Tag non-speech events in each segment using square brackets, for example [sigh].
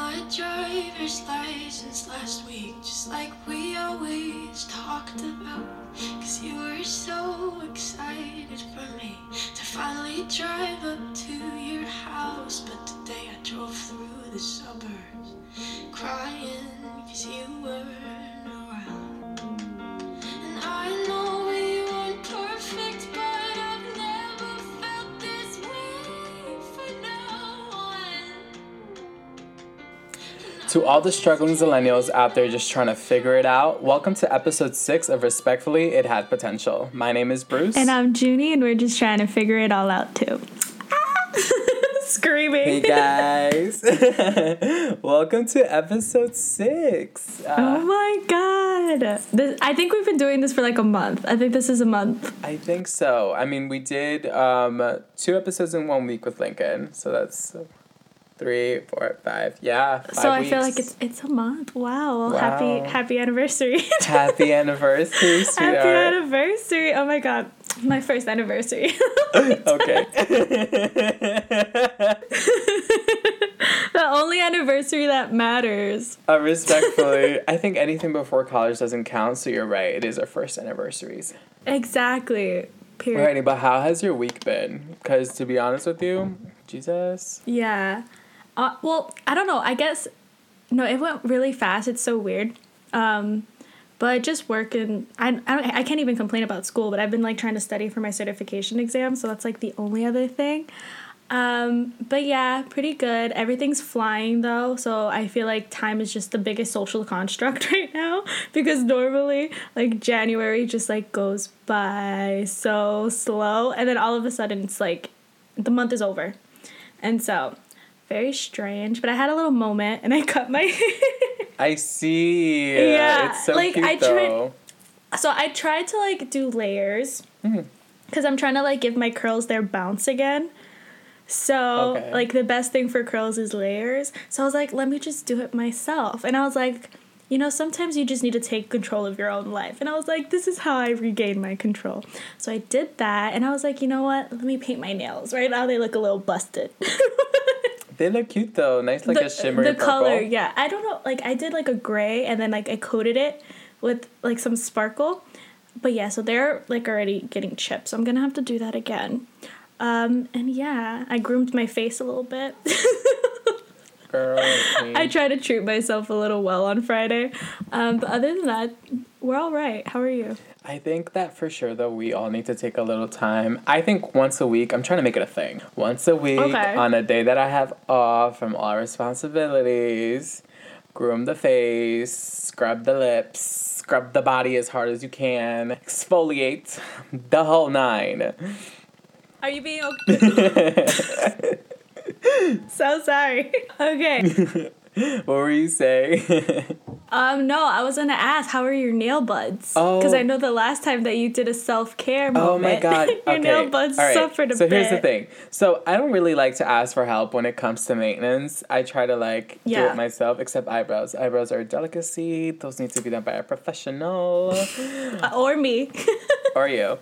my driver's license last week, just like we always talked about. Cause you were so excited for me to finally drive up to your house. But today I drove through the suburbs crying cause you weren't To all the struggling millennials out there just trying to figure it out, welcome to episode six of Respectfully It Had Potential. My name is Bruce. And I'm Junie, and we're just trying to figure it all out too. [laughs] Screaming. Hey guys! [laughs] welcome to episode six. Oh Uh, my god. This, I think we've been doing this for like a month. I think this is a month. I think so. I mean, we did um, two episodes in one week with Lincoln, so that's three, four, five. Yeah, five so I feel like it's it's a month. Wow. Wow. Happy [laughs] happy anniversary. [laughs] happy anniversary, sweetheart. happy anniversary. Oh my god. My first anniversary. [laughs] okay. the only anniversary that matters. Uh, respectfully, I think anything before college doesn't count, so you're right. It is our first anniversaries. Exactly. Period. Alrighty, but how has your week been? Because to be honest with you, Jesus. Yeah. Uh, well, I don't know. I guess no, it went really fast. It's so weird. Um, but just working. I I, don't, I can't even complain about school. But I've been like trying to study for my certification exam, so that's like the only other thing. Um, but yeah, pretty good. Everything's flying though, so I feel like time is just the biggest social [laughs] construct right now because normally like January just like goes by so slow and then all of a sudden it's like the month is over. And so very strange, but I had a little moment and I cut my [laughs] I see. Yeah, It's so like, cute I tried- so I tried to like do layers mm-hmm. because I'm trying to like give my curls their bounce again. So Okay. like the best thing for curls is layers. So I was like, let me just do it myself. And I was like, you know, sometimes you just need to take control of your own life. And I was like, this is how I regain my control. So I did that and I was like, you know what? Let me paint my nails. Right now they look a little busted. [laughs] They look cute though. Nice, like the, a shimmery the purple. color yeah. I don't know like i did like a gray and then like i coated it with like some sparkle. But yeah so they're like already getting chipped so i'm gonna have to do that again. Um and yeah i groomed my face a little bit. [laughs] Girl, i try to treat myself a little well on friday. Um but other than that we're all right. How are you I think that for sure though we all need to take a little time. I think once a week, I'm trying to make it a thing. Once a week Okay. on a day that I have off from all responsibilities, groom the face, scrub the lips, scrub the body as hard as you can, exfoliate [laughs] the whole nine. are you being okay [laughs] [laughs] so sorry okay [laughs] what were you saying? [laughs] Um, no, I was gonna ask, how are your nail buds? Oh. Because I know the last time that you did a self care moment, Oh my god. [laughs] your okay. nail buds right. suffered a so bit. So here's the thing. So I don't really like to ask for help when it comes to maintenance. I try to like do it myself, except eyebrows. Eyebrows are a delicacy. Those need to be done by a professional. Uh, or me. or you.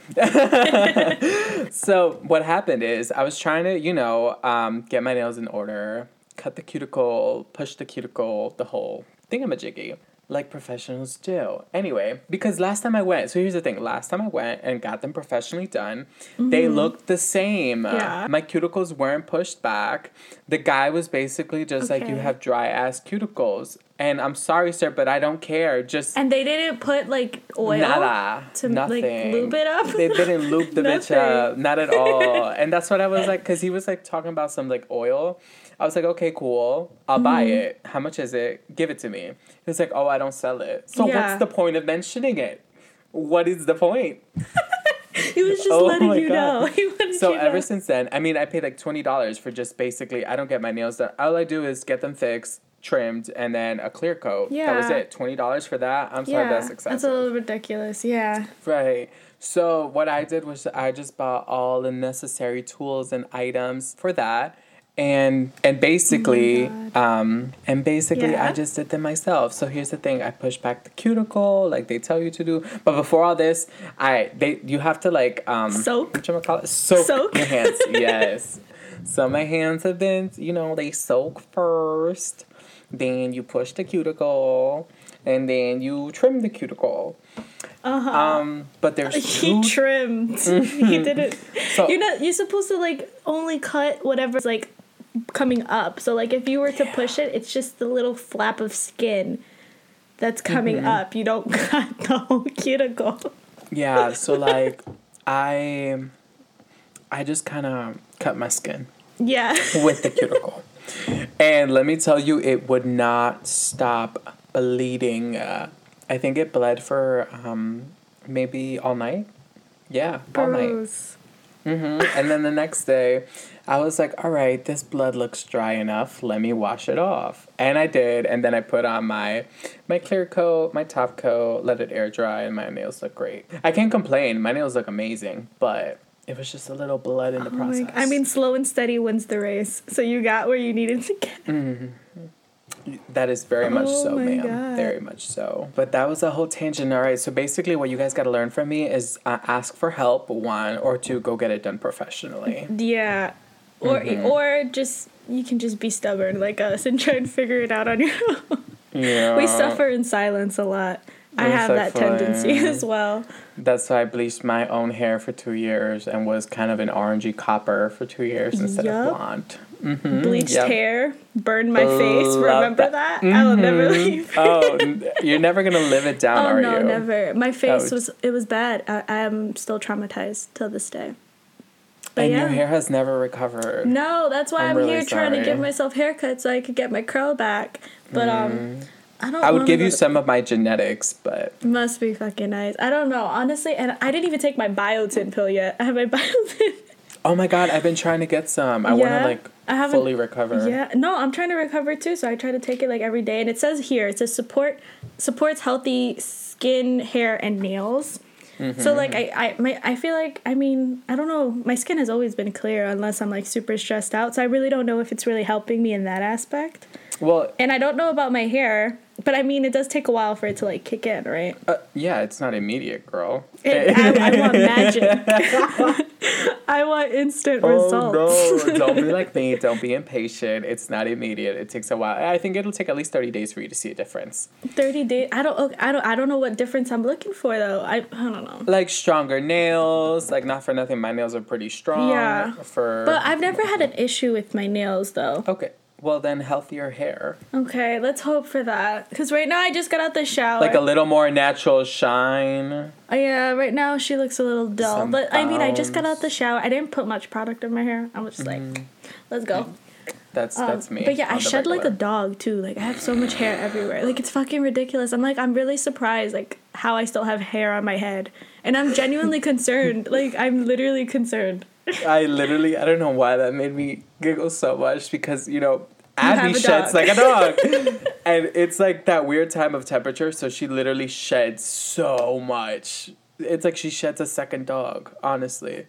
so what happened is I was trying to, you know, um, get my nails in order, cut the cuticle, push the cuticle, the whole thingamajiggy. Like professionals do. Anyway, because last time I went, so here's the thing. Last time I went and got them professionally done, they looked the same. Mm-hmm. Yeah. My cuticles weren't pushed back. The guy was basically just like, you have dry ass cuticles. And I'm sorry, sir, but I don't care. Just and they didn't put like oil Nada. to Nothing. like lube it up. They didn't lube the bitch up. [laughs] Not at all. And that's what I was like, because he was like talking about some like oil. I was like, okay, cool. I'll buy Mm-hmm. it. How much is it? Give it to me. He was like, oh, I don't sell it. So Yeah. what's the point of mentioning it? What is the point? [laughs] he was just Oh letting you God. know. [laughs] He So you ever know. since then, I mean, I paid like twenty dollars for just basically. I don't get my nails done. All I do is get them fixed, trimmed, and then a clear coat. Yeah, that was it. Twenty dollars for that. I'm sorry, yeah, that's excessive. that's a little ridiculous. Yeah. Right. So what I did was I just bought all the necessary tools and items for that. And and basically, um, and basically, I just did them myself. So here's the thing: I push back the cuticle, like they tell you to do. But before all this, I they you have to like um Soak? whatchamacallit? soak, Soak? your hands. [laughs] yes. So my hands have been, you know, they soak first. then you push the cuticle, and then you trim the cuticle. Uh-huh. Um, but there's [laughs] he two. trimmed. he [laughs] did it. So- you're not. You're supposed to like only cut whatever's like coming up. So like if you were to push it, it's just the little flap of skin that's coming Mm-hmm. up. You don't [laughs] cut the whole cuticle. yeah, [laughs] so like I, I just kind of cut my skin. Yeah. [laughs] with the cuticle. And let me tell you, it would not stop bleeding. Uh, I think it bled for um, maybe all night. Yeah, all night. Gross. hmm And then the next day, I was like, all right, this blood looks dry enough. Let me wash it off. And I did. And then I put on my my clear coat, my top coat, let it air dry, and my nails look great. I can't complain. My nails look amazing, but it was just a little blood in the Oh process. I mean, slow and steady wins the race. So you got where you needed to get. That is very much Oh so, ma'am. God. Very much so. But that was a whole tangent. All right. So basically, what you guys got to learn from me is uh, ask for help, one, or two, go get it done professionally. Yeah. Or Mm-hmm. or just you can just be stubborn like us and try and figure it out on your own. Yeah. we suffer in silence a lot. I have that tendency as well. That's why I bleached my own hair for two years and was kind of an orangey copper for two years instead Yup. of blonde. Mhm, Bleached yep. hair, burned my face. Remember that. that? I will never leave. [laughs] oh, you're never gonna live it down, Oh are no, you? never. My face Oh. was it was bad. I, I am still traumatized till this day. But And yeah. your hair has never recovered. No, that's why I'm I'm, really here trying to give myself haircuts so I could get my curl back. But um, I don't. I would give you some of my genetics, but Must be fucking nice. I don't know, honestly, and I didn't even take my biotin pill yet. I have my [laughs] biotin. oh my god, I've been trying to get some. I want to like I haven't- fully recover. yeah, no, I'm trying to recover too, so I try to take it like every day. And it says here, it says support supports healthy skin, hair, and nails. Mm-hmm. So like I, I my I feel like I mean I don't know my skin has always been clear unless I'm like super stressed out so I really don't know if it's really helping me in that aspect Well, and I don't know about my hair but I mean it does take a while for it to like kick in right uh, yeah, it's not immediate, girl. it, I, I want magic [laughs] [laughs] I want instant results Oh no! Don't be like me. [laughs] Don't be impatient. It's not immediate. It takes a while. I think it'll take at least thirty days for you to see a difference. 30 days I don't I don't I don't know what difference I'm looking for though I I don't know Like stronger nails. Like not for nothing, my nails are pretty strong. Yeah. For but I've never had an issue with my nails though okay. Well then, healthier hair. okay let's hope for that because right now I just got out the shower Like a little more natural shine. Oh, yeah, right now she looks a little dull. Some but I mean, I just got out the shower. I didn't put much product in my hair. I was just like, let's go. That's Um, that's me. But yeah, I shed like a dog too. Like I have so much hair everywhere. Like it's fucking ridiculous. I'm like, I'm really surprised like how I still have hair on my head, and I'm genuinely concerned. Like I'm literally concerned. I literally, I don't know why that made me giggle so much because, you know, Abby a sheds dog. like a dog. [laughs] and it's like that weird time of temperature, so she literally sheds so much. It's like she sheds a second dog, honestly.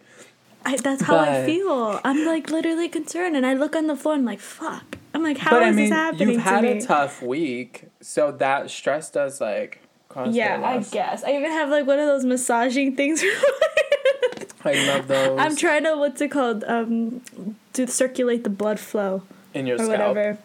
I, that's how I feel. I'm like literally concerned, and I look on the floor. and I'm like, fuck. I'm like, how is but I mean, this happening you've had a tough week, so that stress does like yeah, I guess. I even have like one of those massaging things. [laughs] I love those. I'm trying to what's it called? Um, to circulate the blood flow in your or scalp. whatever.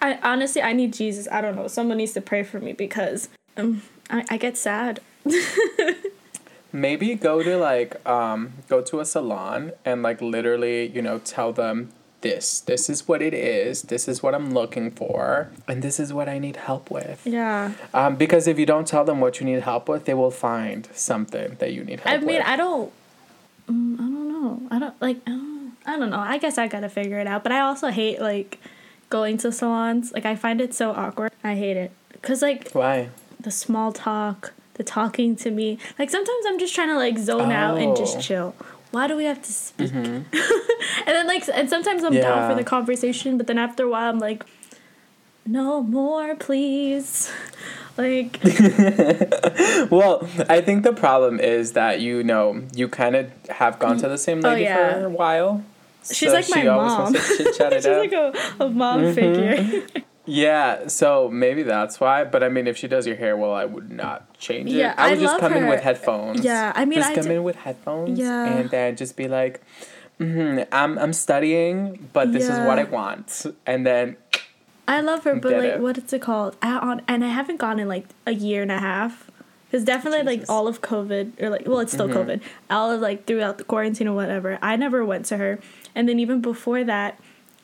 I honestly, I need Jesus. I don't know. Someone needs to pray for me because um, I, I get sad. [laughs] Maybe go to like um go to a salon and like literally, you know, tell them this. This is what it is. This is what I'm looking for, and this is what I need help with. Yeah. Um, because if you don't tell them what you need help with, they will find something that you need help with. I mean, with. I don't. Mm, I don't know. I don't like. I don't, I don't know. I guess I gotta figure it out. But I also hate like going to salons. Like I find it so awkward. I hate it because like Why? the small talk, the talking to me. Like sometimes I'm just trying to like zone out and just Oh. chill. Why do we have to speak? [laughs] and then like and sometimes I'm down for the conversation, but then after a while I'm like, no more, please. [laughs] like [laughs] Well, I think the problem is that you know you kind of have gone to the same Oh, lady yeah. for a while. She's so like my she mom. wants to chit-chat it she's like a, a mom Mm-hmm. figure. Yeah, so maybe that's why. But I mean, if she does your hair, well, I would not change it. Yeah, I I would just love come in with headphones. Yeah, I mean, just I come d- in with headphones. Yeah. and then just be like, hmm I'm I'm studying, but this is what I want, and then I love her, but like, it. what is it called? I on and I haven't gone in like a year and a half. Because definitely, like all of COVID, or like, well, it's still Mhm. COVID. All of like throughout the quarantine or whatever, I never went to her. And then even before that,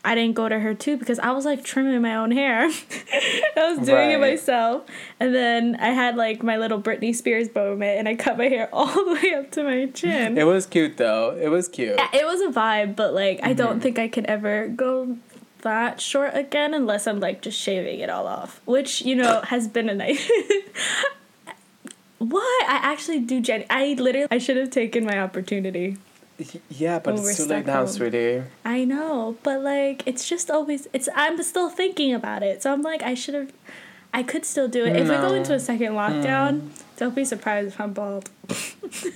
I didn't go to her too because I was like trimming my own hair. [laughs] I was doing it myself. And then I had like my little Britney Spears moment and I cut my hair [laughs] all the way up to my chin. It was cute though. It was cute. Yeah, it was a vibe, but like I Mm-hmm. don't think I could ever go that short again unless I'm like just shaving it all off, which you know has been a night. [laughs] what I actually do, Jenny. I literally I should have taken my opportunity. Yeah, but it's too late now, home. sweetie. I know, but like it's just always it's. I'm still thinking about it, so I'm like I should have. I could still do it if we go into a second lockdown. Mm. Don't be surprised if I'm bald. [laughs]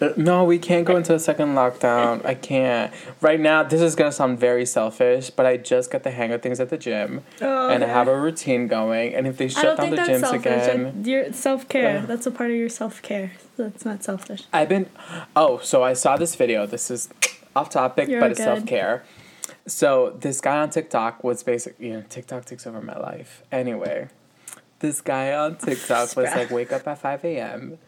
Uh, No, we can't go into a second lockdown. I can't. Right now, this is gonna sound very selfish, but I just got the hang of things at the gym, Oh, and I have a routine going. And if they shut down the gyms selfish. again, Your self care. Ugh. That's a part of your self care. That's not selfish. I've been. Oh, so I saw this video. This is off topic, You're but it's self care. So this guy on TikTok was basically, you know, TikTok takes over my life. Anyway, this guy on TikTok was like, wake up at five a.m.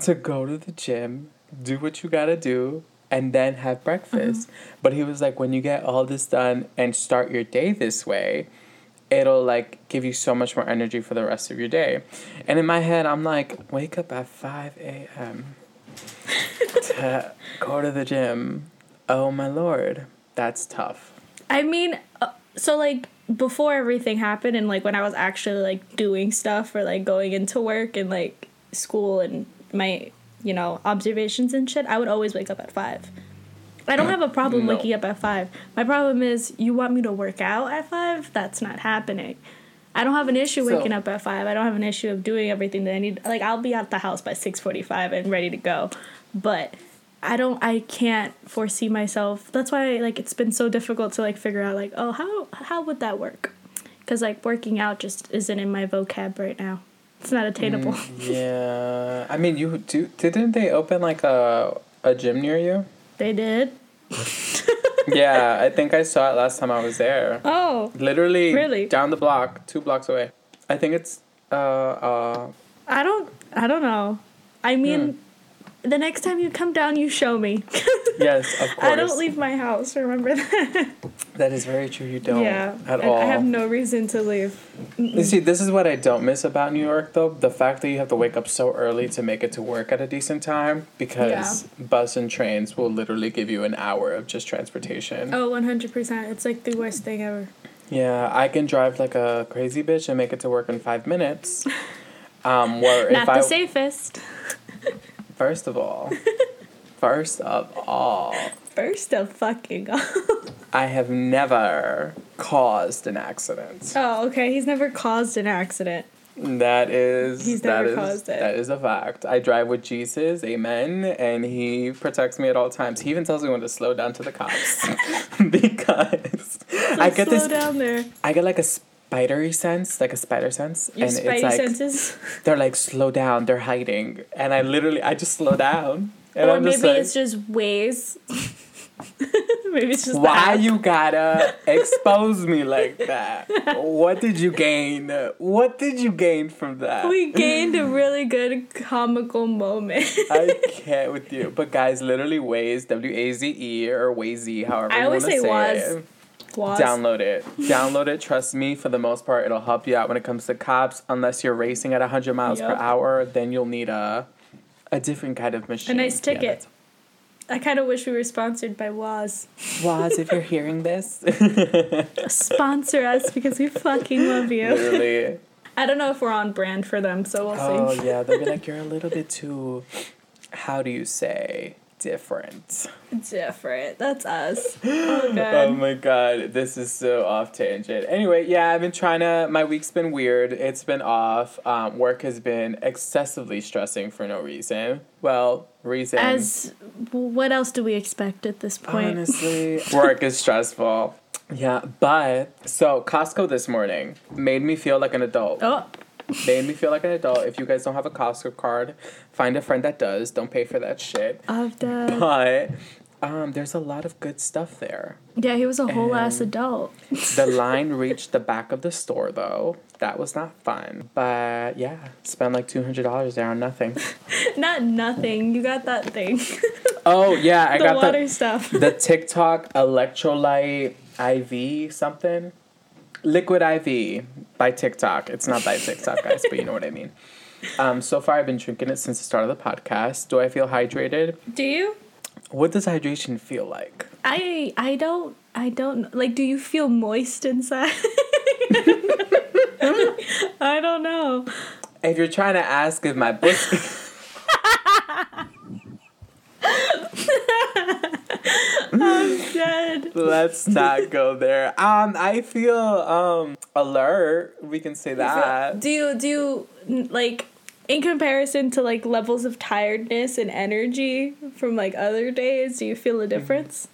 to go to the gym, do what you gotta do, and then have breakfast. Mm-hmm. But he was like, when you get all this done and start your day this way, it'll like give you so much more energy for the rest of your day. And in my head, I'm like, wake up at 5 a.m. [laughs] to go to the gym. Oh my lord, that's tough. I mean, uh, so like before everything happened, and like when I was actually like doing stuff or like going into work and like school and my you know observations and shit, I would always wake up at five. I don't have a problem No. waking up at five. My problem is you want me to work out at five. That's not happening. I don't have an issue So- waking up at five. I don't have an issue of doing everything that I need. Like I'll be at the house by six forty five and ready to go, but I don't. I can't foresee myself. That's why like it's been so difficult to like figure out like oh how how would that work? Because like working out just isn't in my vocab right now. It's not attainable. Mm, yeah, I mean, you do. Didn't they open like a a gym near you? They did. [laughs] yeah, I think I saw it last time I was there. Oh, Literally, Really? down the block, two blocks away. I think it's uh uh I don't. I don't know. I mean, the next time you come down, you show me. [laughs] yes, of course. I don't leave my house. Remember that? [laughs] That is very true. You don't yeah. at I, all. I have no reason to leave. You see, this is what I don't miss about New York, though. The fact that you have to wake up so early to make it to work at a decent time, because bus and trains will literally give you an hour of just transportation. Oh, 100%. It's like the worst thing ever. Yeah, I can drive like a crazy bitch and make it to work in five minutes. [laughs] Um, where Not if the I safest. First of all, [laughs] first of all, First of fucking all. I have never caused an accident. Oh, okay. He's never caused an accident. That is He's that never is- caused it. that is a fact. I drive with Jesus, amen, and he protects me at all times. He even tells me when to slow down to the cops [laughs] [laughs] because I get Slow this down there. I get like a spidery sense, like a spider sense, Your and it's like senses. [laughs] they're like slow down, they're hiding, and I literally I just slow down, and or I'm maybe just like, it's just Waze. [laughs] maybe it's just why you gotta [laughs] expose me like that? What did you gain? What did you gain from that? We gained a really good comical moment. I can't with you. But guys, literally Waze, W A Z E or Waze, however I you always want to say say Waz. it. Was. Download it. Download it. Trust me, for the most part, it'll help you out when it comes to cops. Unless you're racing at 100 miles per hour, then you'll need a a different kind of machine. A nice Yeah, ticket. I kind of wish we were sponsored by Waz. Waz, if you're hearing this, [laughs] Sponsor us because we fucking love you. literally. I don't know if we're on brand for them, so we'll Oh see. Oh yeah, they'll be like, you're a little bit too. How do you say different? Different. That's us. [laughs] Oh. Oh my god, this is so off tangent. Anyway, yeah, I've been trying to. My week's been weird. It's been off. Um, work has been excessively stressing for no reason. Well, reason. As what else do we expect at this point? Honestly, [laughs] work is stressful. Yeah, but so Costco this morning made me feel like an adult. Oh, Made me feel like an adult. If you guys don't have a Costco card, find a friend that does. Don't pay for that shit. of the But um, there's a lot of good stuff there. Yeah, he was a whole ass adult. The [laughs] line reached the back of the store though. That was not fun. But yeah, spent like two hundred dollars there on nothing. [laughs] Not nothing. You got that thing. [laughs] Oh yeah, I the got water the water stuff. the TikTok electrolyte IV something. Liquid IV by TikTok. It's not by TikTok, guys, but you know what I mean. Um, so far, I've been drinking it since the start of the podcast. Do I feel hydrated? Do you? What does hydration feel like? I I don't I don't like. Do you feel moist inside? [laughs] I don't know. If you're trying to ask if my pussy. [laughs] I'm dead. Let's not go there. Um, I feel um alert. We can say that. Do you do you like in comparison to like levels of tiredness and energy from like other days? Do you feel a difference?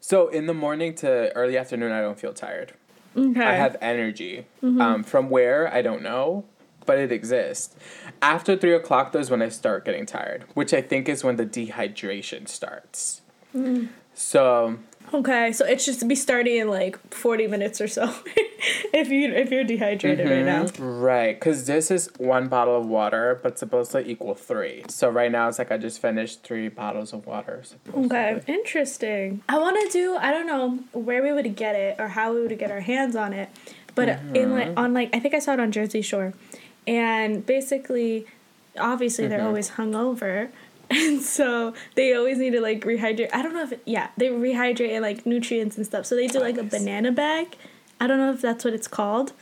So in the morning to early afternoon, I don't feel tired. Okay. I have energy. Um, from where I don't know, but it exists. After three o'clock, though, is when I start getting tired, which I think is when the dehydration starts. So Okay, so it's just to be starting in like forty minutes or so. [laughs] if you if you're dehydrated right mm-hmm. now. Right, because this is one bottle of water, but supposed to equal three. So right now it's like I just finished three bottles of water. Okay, interesting. I want to do. I don't know where we would get it or how we would get our hands on it, but in like mm-hmm. on like I think I saw it on Jersey Shore, and basically, obviously they're mm-hmm. always hungover, [laughs] and so they always need to like rehydrate. I don't know if it, yeah they rehydrate and like nutrients and stuff. So they do like a banana bag. I don't know if that's what it's called.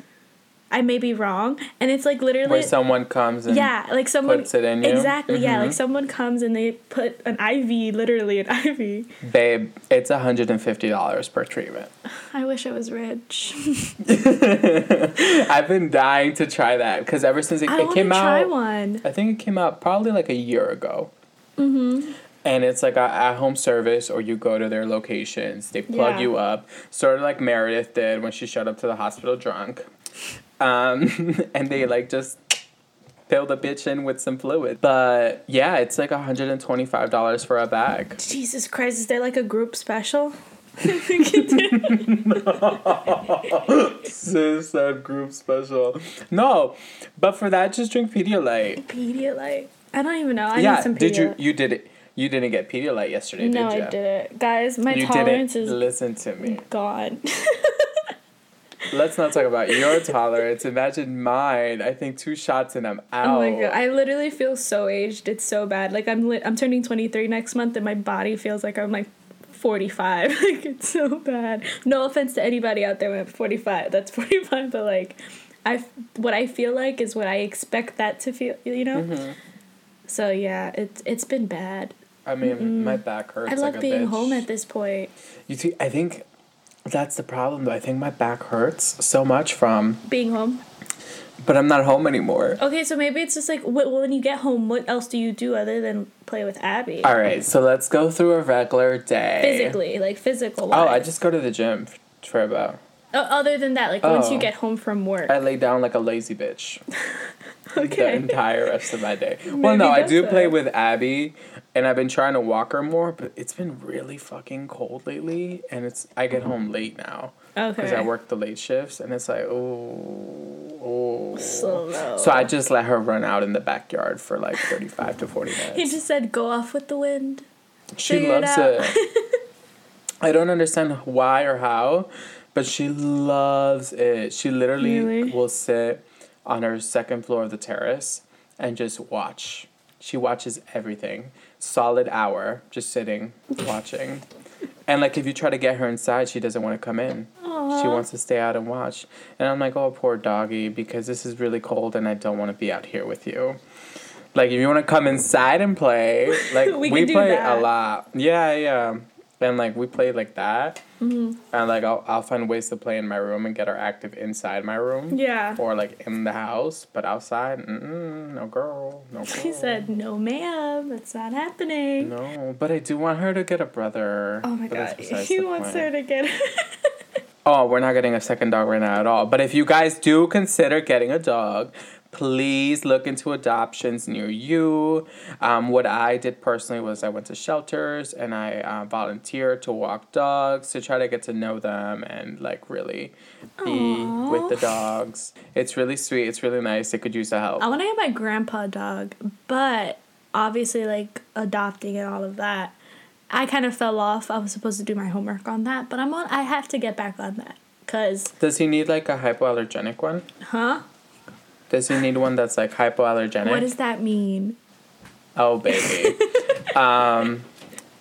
I may be wrong, and it's like literally Where someone comes and yeah, like someone puts it in you? Exactly, yeah. Like Mhm. someone comes and they put an IV, literally an [laughs] IV. babe, it's hundred and fifty dollars per treatment. I wish I was rich. [laughs] I've been dying to try that because ever since it, I it want to came try out, one. I think it came out probably like a year ago. Mm-hmm. And it's like a at home service, or you go to their locations. They plug Yeah. you up, sort of like Meredith did when she showed up to the hospital drunk. Um, [laughs] and they like just fill the bitch in with some fluid. But yeah, it's like hundred and twenty five dollars for a bag. Jesus Christ, is there like a group special? [laughs] Sis said group special. No, but for that, just drink Pedialyte. Pedialyte. I don't even know. I yeah, need some Pedialyte. did you you did it? You didn't get Pedialyte yesterday, no, did you? I didn't. Guys, my you tolerance didn't is listen to me. gone. [laughs] Let's not talk about your tolerance. Imagine mine. I think two shots and I'm out. Oh my god, I literally feel so aged. It's so bad. Like I'm li- I'm turning 23 next month and my body feels like I'm like 45. [laughs] like it's so bad. No offense to anybody out there at 45. That's [laughs] 45, but like I f- what I feel like is what I expect that to feel, you know? Mm-hmm. So yeah, it's it's been bad. I mean, my back hurts. I love like a being bitch. home at this point. You see, I think that's the problem. Though I think my back hurts so much from, Being home. but I'm not home anymore. Okay, so maybe it's just like when you get home, what else do you do other than play with Abby? All right, so let's go through a regular day. Physically, like physical. Oh, I just go to the gym for about. Other than that, like once you Oh. get home from work. I lay down like a lazy bitch. [laughs] okay. the entire rest of my day. [laughs] well, no, I do play with Abby, and I've been trying to walk her more, but it's been really fucking cold lately, and it's I get mm-hmm. home late now Okay. because I work the late shifts, and it's like oh, oh. Slow. So I just let her run out in the backyard for like thirty five to forty minutes. He just said, "Go off with the wind." She Figure it loves out. it. [laughs] I don't understand why or how, but she loves it. She literally Really? will sit on her second floor of the terrace and just watch. She watches everything. Solid hour just sitting [laughs] watching. and like if you try to get her inside, she doesn't want to come in. She wants to stay out and watch. And I'm like, "Oh, poor doggy because this is really cold and I don't want to be out here with you." Like if you want to come inside and play, [laughs] like We we, play that. a lot. Yeah, yeah. And like we play like that. Mm-hmm. And like I'll I'll find ways to play in my room and get her active inside my room. Yeah. Or like in the house, but outside, no girl, no [laughs] girl. He said, "No, ma'am, that's not happening." No, but I do want her to get a brother. Oh my but god, [laughs] he wants point. her to get. Oh, we're not getting a second dog right now at all. But if you guys do consider getting a dog, please look into adoptions near you. Um, what I did personally was I went to shelters and I uh, volunteered to walk dogs to try to get to know them and like really be Aw. with the dogs. It's really sweet. It's really nice. They could use the help. I want to get my grandpa dog, but obviously, like adopting and all of that, I kind of fell off. I was supposed to do my homework on that, but I'm on. I have to get back on that, cause Does he need like a hypoallergenic one? huh? Does he need one that's like hypoallergenic? What does that mean? Oh baby. [laughs] um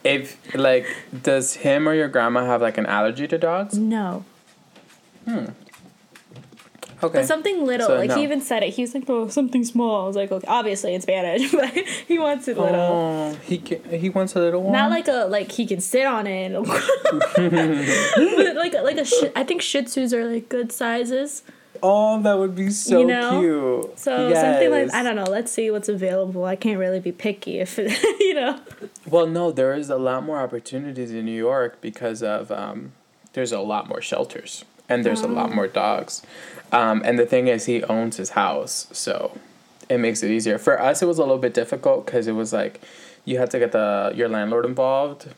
if like does him or your grandma have like an allergy to dogs? No, Hmm. Okay. but something little. So, like no. he even said it. He was like, "Oh, something small." I was like, "Okay, obviously in Spanish, [laughs] but he wants it little." Oh, he can, he wants a little one. Not like a like he can sit on it, [laughs] but like like a shi- I think Shih Tzus are like good sizes. Oh, that would be so You know? cute. So something like I don't know. Let's see what's available. I can't really be picky if [laughs] you know. Well, no, there is a lot more opportunities in New York because of um, there's a lot more shelters and there's a Oh. lot more dogs. Um, and the thing is, he owns his house, so it makes it easier. For us, it was a little bit difficult because it was like you had to get the your landlord involved,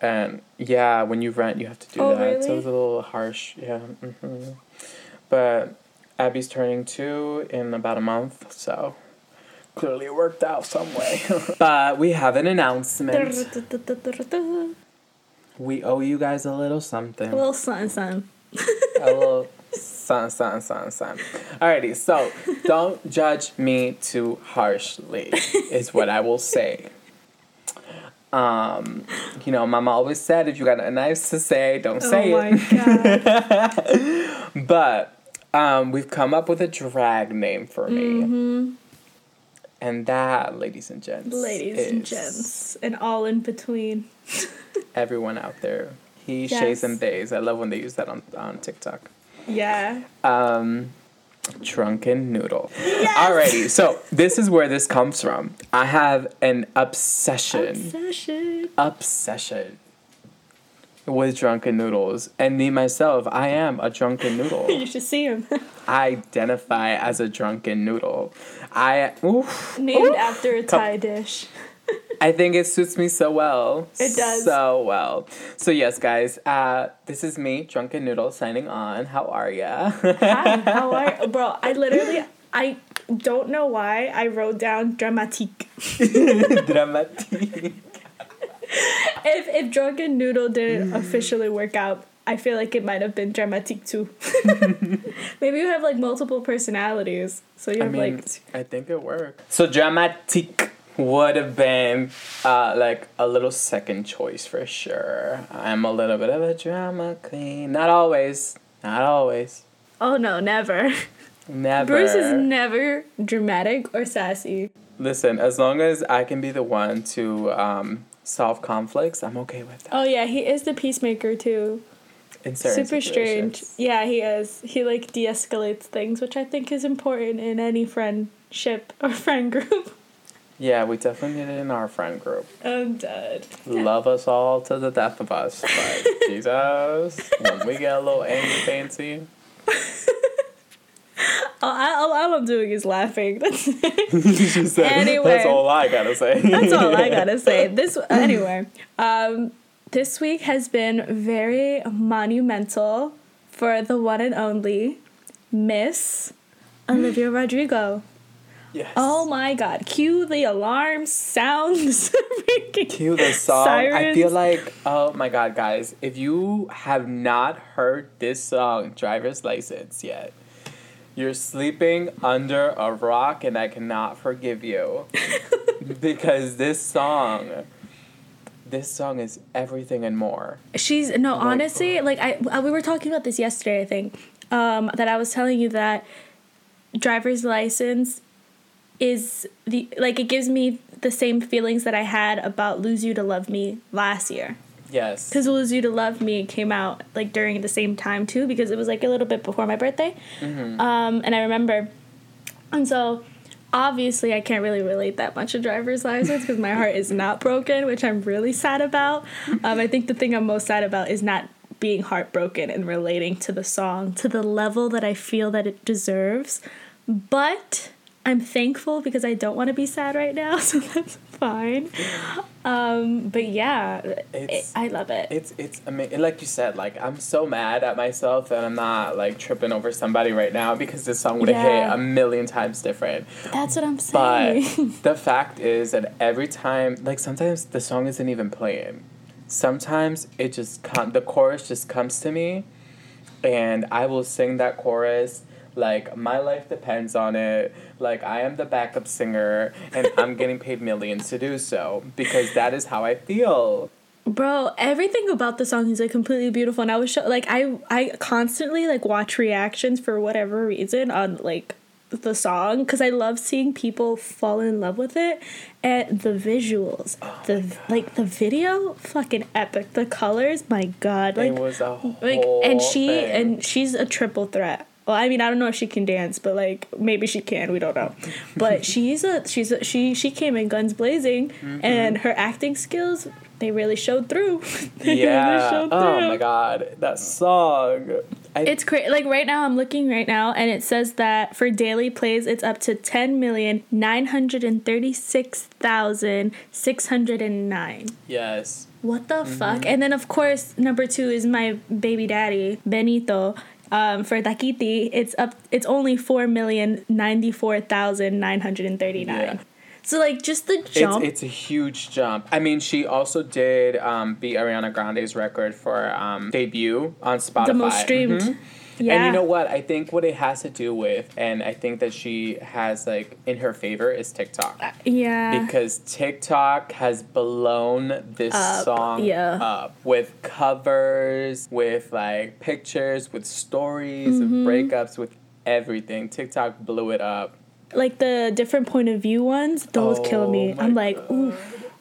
and yeah, when you rent, you have to do Oh, that. So it was a little harsh, yeah. hmm But Abby's turning two in about a month, so clearly it worked out some way. [laughs] but we have an announcement. We owe you guys a little something. A little something, something. [laughs] a little something, something, something, something. Alrighty, so [laughs] don't judge me too harshly, is what I will say. Um, you know, Mama always said if you got a nice to say, don't say it. oh it. my god. But um, we've come up with a drag name for me. Mm-hmm. And that, ladies and gents, Ladies and gents, and all in between. [laughs] everyone out there. He, Yes. shays, and days. I love when they use that on, on TikTok. Yeah. Um, drunken noodle. Alrighty, so this is where this comes from. I have an obsession, Obsession. obsession with drunken noodles, and me myself, I am a drunken noodle. [laughs] You should see him. [laughs] I identify as a drunken noodle. I oof, Named oof. after a Thai dish. [laughs] I think it suits me so well. It does. So well. So yes, guys, uh, this is me, Drunken Noodle, signing on. How are ya? Hi, how are bro? I literally I don't know why I wrote down dramatique. Dramatique. [laughs] If if drunken noodle didn't officially work out, I feel like it might have been dramatic too. [laughs] Maybe you have like multiple personalities, so you I have mean, like I think it worked. So dramatic would have been uh, like a little second choice for sure. I'm a little bit of a drama queen. Not always. Not always. oh no, never. Never. Bruce is never dramatic or sassy. Listen, as long as I can be the one to um, solve conflicts, I'm okay with that. Oh yeah, he is the peacemaker too. In certain Super strange. Yeah, he is. He like de-escalates things, which I think is important in any friendship [laughs] or friend group. Yeah, we definitely need it in our friend group. I'm dead. Love us all to the death of us. But [laughs] Jesus, when we get a little angry fancy. [laughs] All, all, I'm doing is laughing. [laughs] That's [laughs] said, Anyway. That's all I gotta say. That's all I [laughs] gotta say. This anyway. Um, this week has been very monumental for the one and only Miss Olivia Rodrigo. Yes. Oh my God! Cue the alarm sounds. Cue the song. I feel like, oh my god, guys, if you have not heard this song, Driver's License, yet, you're sleeping under a rock and I cannot forgive you. [laughs] because this song, this song is everything and more. She's no, Like- honestly, like I uh, we were talking about this yesterday. I think um, that I was telling you that driver's license is the like it gives me the same feelings that I had about Lose You to Love Me last year. Yes. Because Lose You to Love Me came out like during the same time too, because it was like a little bit before my birthday. Mm-hmm. Um, and I remember, and so obviously I can't really relate that much to driver's license because my heart is not broken, which I'm really sad about. Um, I think the thing I'm most sad about is not being heartbroken and relating to the song to the level that I feel that it deserves. But I'm thankful because I don't want to be sad right now, [laughs] so that's fine. Um, but yeah, it, I love it. It's it's amazing. Like you said, like I'm so mad at myself that I'm not like tripping over somebody right now because this song would have Yeah. hit a million times different. That's what I'm saying. But [laughs] the fact is that every time, like sometimes the song isn't even playing. Sometimes it just com- the chorus just comes to me, and I will sing that chorus like my life depends on it. Like I am the backup singer, and I'm getting paid millions to do so because that is how I feel. Bro, everything about the song is like completely beautiful, and I was show- like, I I constantly like watch reactions for whatever reason on like the song because I love seeing people fall in love with it, and the visuals, oh the like the video, fucking epic. The colors, my god, like it was a whole like and she thing. and she's a triple threat. Well, I mean, I don't know if she can dance, but like maybe she can. We don't know. But [laughs] she's a she's a, she she came in guns blazing, Mm-hmm. and her acting skills they really showed through. [laughs] They really yeah. showed Oh my god, that song. I, It's crazy. Like right now, I'm looking right now, and it says that for daily plays, it's up to ten million nine hundred and thirty six thousand six hundred and nine. yes. What the Mm-hmm. fuck? And then of course number two is my baby daddy Benito. Um, for Dákiti, it's up. It's only four million ninety four thousand nine hundred and thirty nine. Yeah. So like just the jump. it's a huge jump. I mean, she also did um, beat Ariana Grande's record for um, debut on Spotify. the most streamed. Mhm. Yeah. And you know what? I think what it has to do with, and I think that she has like in her favor is TikTok. yeah. Because TikTok has blown this Up, song yeah. up with covers, with like pictures, with stories, Mm-hmm. with breakups, with everything. TikTok blew it up. like the different point of view ones, those kill Oh me. I'm like, oof,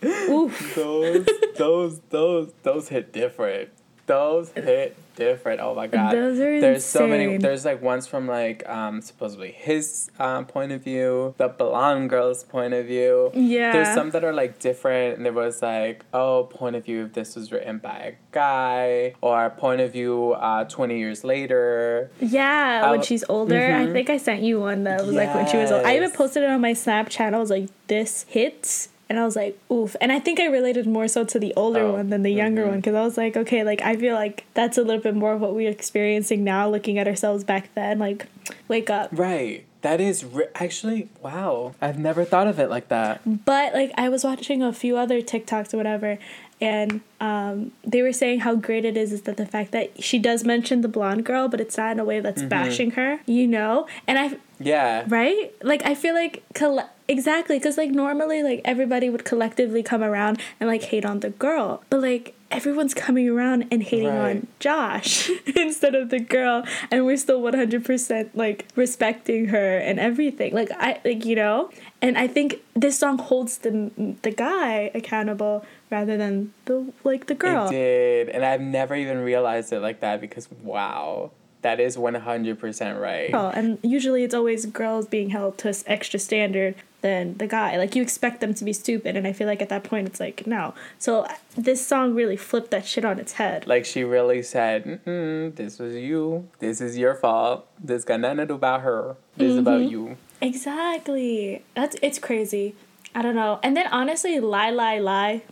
[laughs] oof. those those those those hit different. Those hit different. Oh my god. Those are there's so many there's like ones from like um supposedly his um point of view, the blonde girl's point of view. Yeah. There's some that are like different and there was like, oh, point of view if this was written by a guy or point of view uh twenty years later. Yeah, when she's older. I Mhm. think I sent you one that was like when she was old. I even posted it on my Snapchat. I was like, this hits. And I was like, oof. And I think I related more so to the older Oh, one than the younger mhm. one because I was like, okay, like I feel like that's a little bit more of what we're experiencing now, looking at ourselves back then. Like, wake up. Right. That is re- actually wow. I've never thought of it like that. But like I was watching a few other TikToks or whatever, and um, they were saying how great it is is that the fact that she does mention the blonde girl, but it's not in a way that's bashing her, you know. And I Yeah. right like I feel like coll- exactly because like normally like everybody would collectively come around and like hate on the girl, but like everyone's coming around and hating Right. on Josh [laughs] instead of the girl, and we're still one hundred percent like respecting her and everything. Like I like you know, and I think this song holds the the guy accountable rather than the like the girl. It did, and I've never even realized it like that because wow, that is one hundred percent right. Oh, and usually it's always girls being held to extra standard than the guy. Like you expect them to be stupid, and I feel like at that point it's like no. So this song really flipped that shit on its head. Like she really said, "This was you. This is your fault. This got nothing to do about her. This is about Mm-hmm. you." Exactly. That's it's crazy. I don't know. And then honestly, lie, lie, lie.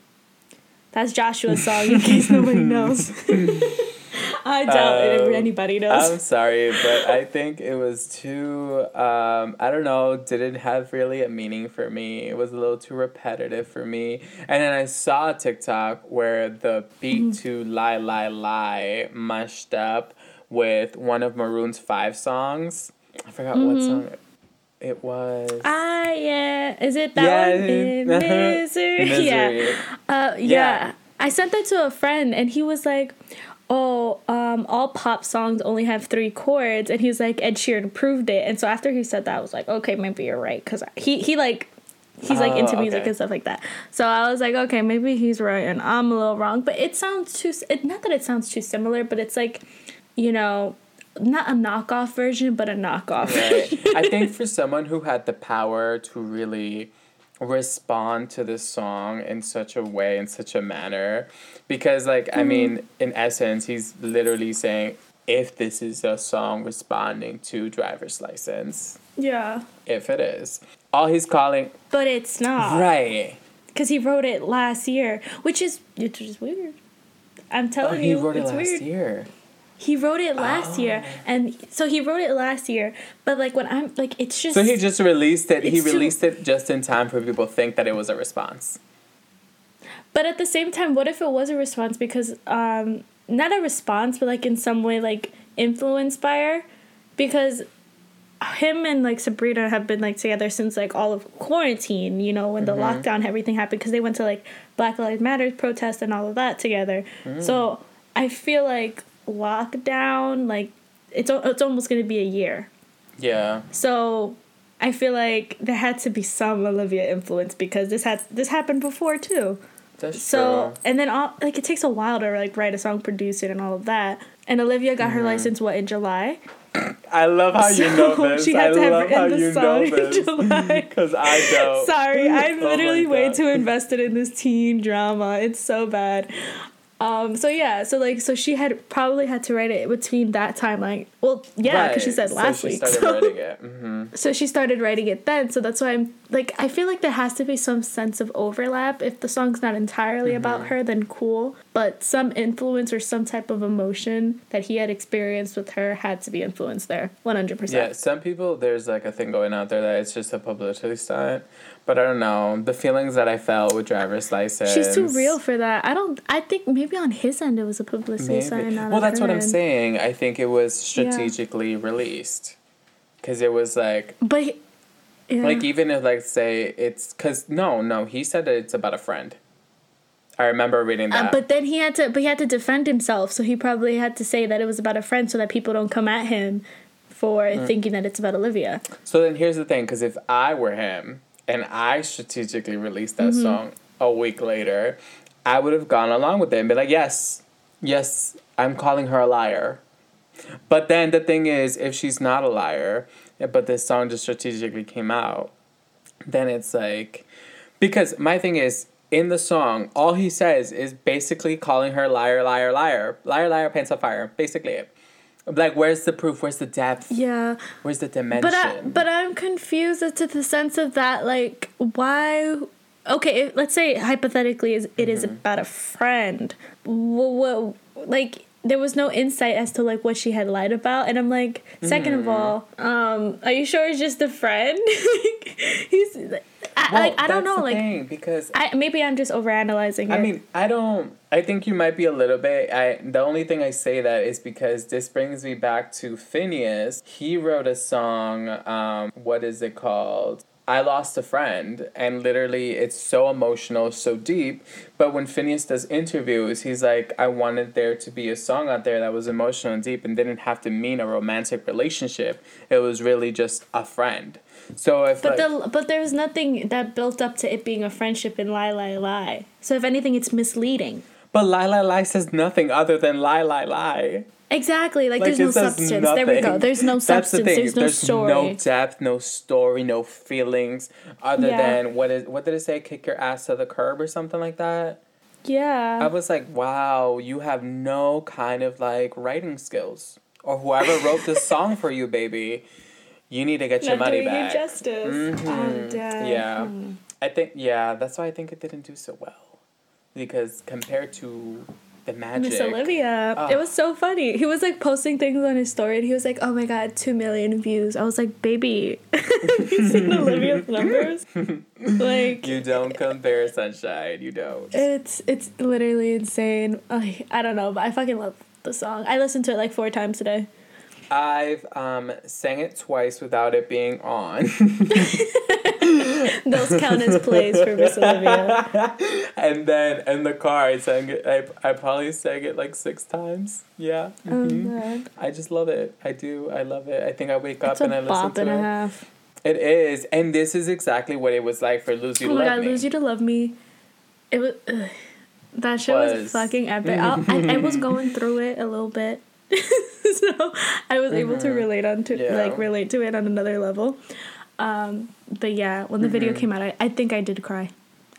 That's Joshua's song. In case [laughs] nobody knows. [laughs] I doubt Um, anybody knows. I'm sorry, but I think it was too. Um, I don't know. Didn't have really a meaning for me. It was a little too repetitive for me. And then I saw a TikTok where the beat Mm-hmm. to "Lie Lie Lie" mushed up with one of Maroon's five songs. I forgot what Mm-hmm. song. It was. Ah, yeah. Is it that Yeah, one? In [laughs] uh-huh. misery. Yeah. Uh, yeah. Yeah. I sent that to a friend, and he was like, "Oh, um, all pop songs only have three chords," and he's like, "Ed Sheeran proved it." And so after he said that, I was like, "Okay, maybe you're right," because he he like. He's like Oh, into music okay. and stuff like that, so I was like, okay, maybe he's right and I'm a little wrong. But it sounds too. It, not that it sounds too similar, but it's like, you know, not a knockoff version, but a knockoff. Right. I think for someone who had the power to really respond to this song in such a way, in such a manner, because, like, I mean, mm. in essence, he's literally saying, if this is a song responding to driver's license. Yeah. If it is. All he's calling But it's not. Right. Because he wrote it last year, which is which is weird. I'm Oh, telling he you, wrote it it's last weird. year. He wrote it last year, Oh. and so he wrote it last year. But like when I'm like, it's just So he just released it. He It's too- released it just in time for people to think that it was a response. But at the same time, what if it was a response? Because um, not a response, but like in some way, like influenced by her, because him and like Sabrina have been like together since like all of quarantine. You know, when the lockdown everything happened, because they went to like Black Lives Matter protest and all of that together. So I feel like lockdown, like it's it's almost gonna be a year. Yeah. So I feel like there had to be some Olivia influence because this had this happened before too. That's So true. and then all like it takes a while to like write a song, produce it, and all of that. And Olivia got her Mm-hmm. license what in July. [coughs] I love how you know this. she I had to have written the song in. [laughs] July. [laughs] Because I don't. Sorry, [laughs] I'm Oh literally way too invested in this teen drama. It's so bad. Um. So yeah. So like. So she had probably had to write it between that time, like, Well, yeah, because she Right. said So last she week. started so- writing it. hmm [laughs] so she started writing it then so that's why i'm like i feel like there has to be some sense of overlap if the song's not entirely Mm-hmm. about her then cool but some influence or some type of emotion that he had experienced with her had to be influenced there 100% Yeah, some people there's like a thing going out there that it's just a publicity stunt, but I don't know the feelings that I felt with driver's license. she's too real for that i don't i think maybe on his end it was a publicity sign Well, that's what I'm saying. I think it was strategically released because it was like but yeah. like even if like say it's because no no he said that it's about a friend. I remember reading that. Uh, but then he had to but he had to defend himself so he probably had to say that it was about a friend so that people don't come at him for Mm. thinking that it's about olivia So then here's the thing, because if I were him and I strategically released Mm-hmm. that song a week later, I would have gone along with it and be like, yes, yes, I'm calling her a liar. But then the thing is, if she's not a liar, but this song just strategically came out, then it's like, because my thing is, in the song, all he says is basically calling her liar, liar, liar, liar, liar, pants on fire. Basically it. Like, where's the proof? Where's the depth? yeah Where's the dimension? But I, but I'm confused as to the sense of that. Like, why? Okay, let's say hypothetically, is it is Mm-hmm. about a friend. What, like, there was no insight as to like what she had lied about, and I'm like, 2nd of Mm-hmm. all, um, are you sure it's just a friend? [laughs] He's, I, Well, like, I don't know, like. thing, because I, maybe I'm just overanalyzing it. I mean, I don't. I think you might be a little bit. I the only thing I say that is because this brings me back to Finneas. He wrote a song. Um, what is it called? I lost a friend, and literally, it's so emotional, so deep. But when Finneas does interviews, he's like, "I wanted there to be a song out there that was emotional and deep, and didn't have to mean a romantic relationship. It was really just a friend." So if but like, the but there was nothing that built up to it being a friendship in lie lie lie. So if anything, it's misleading. but lie lie lie says nothing other than lie lie lie. Exactly. Like, Like, there's no substance. There we go. There's no the substance. thing. There's no story. no depth, no story, no feelings, other Yeah. than what is what did it say? Kick your ass to the curb or something like that. Yeah. I was like, wow, you have no kind of like writing skills, or whoever wrote this song for you, baby. You need to get your money back. you justice. Mhm. Oh. Yeah, I think yeah, that's why I think it didn't do so well, because compared to the magic, Miss Olivia. Ah. It was so funny. He was like posting things on his story and he was like, oh my god, 2 million views. I was like, baby, [laughs] you seen [laughs] Olivia's numbers? like, you don't compare sunshine. You don't. it's it's literally insane. I, I don't know, but I fucking love the song. I listened to it like four times today. I've um sang it twice without it being on. Those count as plays for Miss Olivia. [laughs] and then in the car I sang it I, I probably sang it like six times. Yeah. Oh, mhm. God. I just love it. I do. I love it. I think I wake up It's a and I listen to and a it. half. It is. And this is exactly what it was like for Lose You Oh to my Love god, Me. Lose You to Love Me. It was. Ugh. That show was, Was. fucking epic. [laughs] I, I was going through it a little bit. [laughs] so I was able to relate on to Mm-hmm. Yeah. like relate to it on another level. Um, but yeah, when the Mm-hmm. video came out, I, I think I did cry.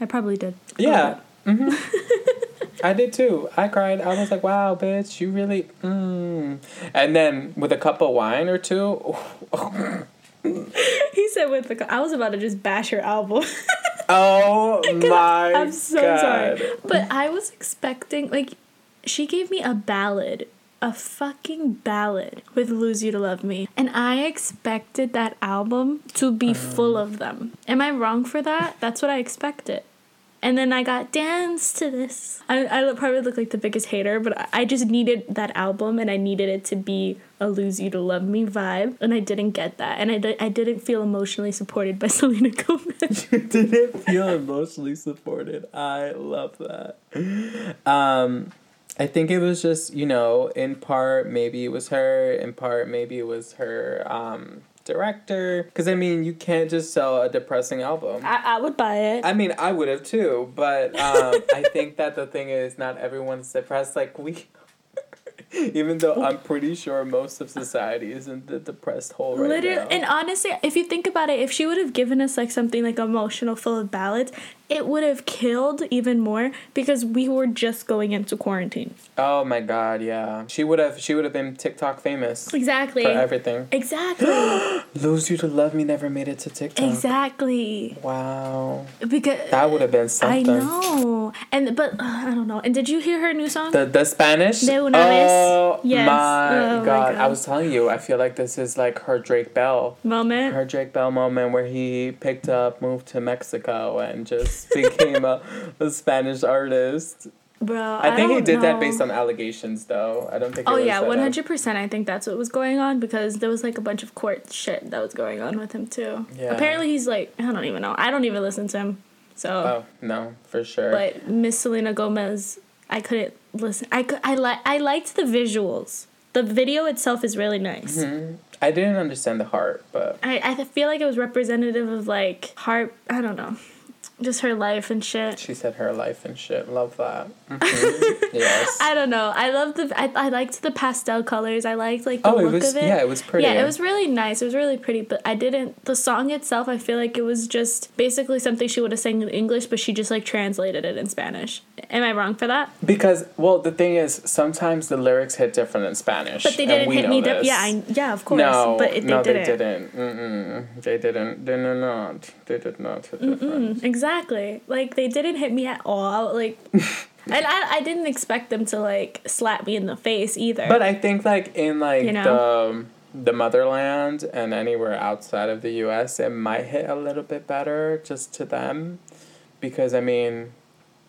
I probably did. Yeah. hmm [laughs] I did too. I cried. I was like, "Wow, bitch, you really." Mm. And then with a cup of wine or two. [laughs] he said with the. I was about to just bash her album. oh my! I'm so God. sorry, but I was expecting like, she gave me a ballad. A fucking ballad with Lose You to Love Me. And I expected that album to be full of them. Am I wrong for that? That's what I expected. And then I got dance to this. I, I probably look like the biggest hater, but I- I just needed that album and I needed it to be a lose you to love me vibe. And I didn't get that. And I, di- I didn't feel emotionally supported by [laughs] Selena Gomez. [laughs] You didn't feel emotionally supported. I love that. Um, I think it was just, you know, in part maybe it was her, in part maybe it was her um, director. Because, I mean, you can't just sell a depressing album. I, I would buy it. I mean, I would have too, but um, I think that the thing is, not everyone's depressed. Like, we. [laughs] Even though I'm pretty sure most of society is in the depressed hole right Literally, now. and honestly, if you think about it, if she would have given us like something like emotional, full of ballads, it would have killed even more because we were just going into quarantine. oh my god, yeah. She would have. She would have been TikTok famous Exactly. for everything. Exactly. Lose You to Love Me never made it to TikTok. exactly. Wow. Because That would have been something. I know, and but uh, I don't know. And did you hear her new song? The the Spanish? De una vez? oh Yes. my Oh my god. I was telling you, I feel like this is like her Drake Bell. moment. Her Drake Bell moment where he picked up, moved to Mexico, and just [laughs] became a, a Spanish artist. Bro, I think he did that based on allegations, though. I don't think. Oh it was yeah, one hundred percent. I think that's what was going on because there was like a bunch of court shit that was going on with him too. Yeah. Apparently, he's like I don't even know. I don't even listen to him. So, Oh no, for sure. but Miss Selena Gomez, I couldn't listen. I could. I like. I liked the visuals. The video itself is really nice. Mhm. I didn't understand the heart, but I I feel like it was representative of like heart. I don't know, just her life and shit. she said her life and shit. Love that. Mhm. yes. [laughs] I don't know. I love the. I, I liked the pastel colors. I liked like the oh, look was of it. yeah, it was pretty. Yeah, it was really nice. It was really pretty, but I didn't. The song itself, I feel like it was just basically something she would have sang in English, but she just like translated it in Spanish. Am I wrong for that? Because well, the thing is, sometimes the lyrics hit different in Spanish. But they didn't hit me. Di- yeah, I, yeah, of course. No, but it, they no, didn't. they didn't. Mm-mm. They didn't. They did not. They did not hit different. Exactly. Like they didn't hit me at all. Like, [laughs] and I, I didn't expect them to like slap me in the face either. But I think like in like You know? the um, the motherland and anywhere outside of the U.S., it might hit a little bit better just to them, because I mean,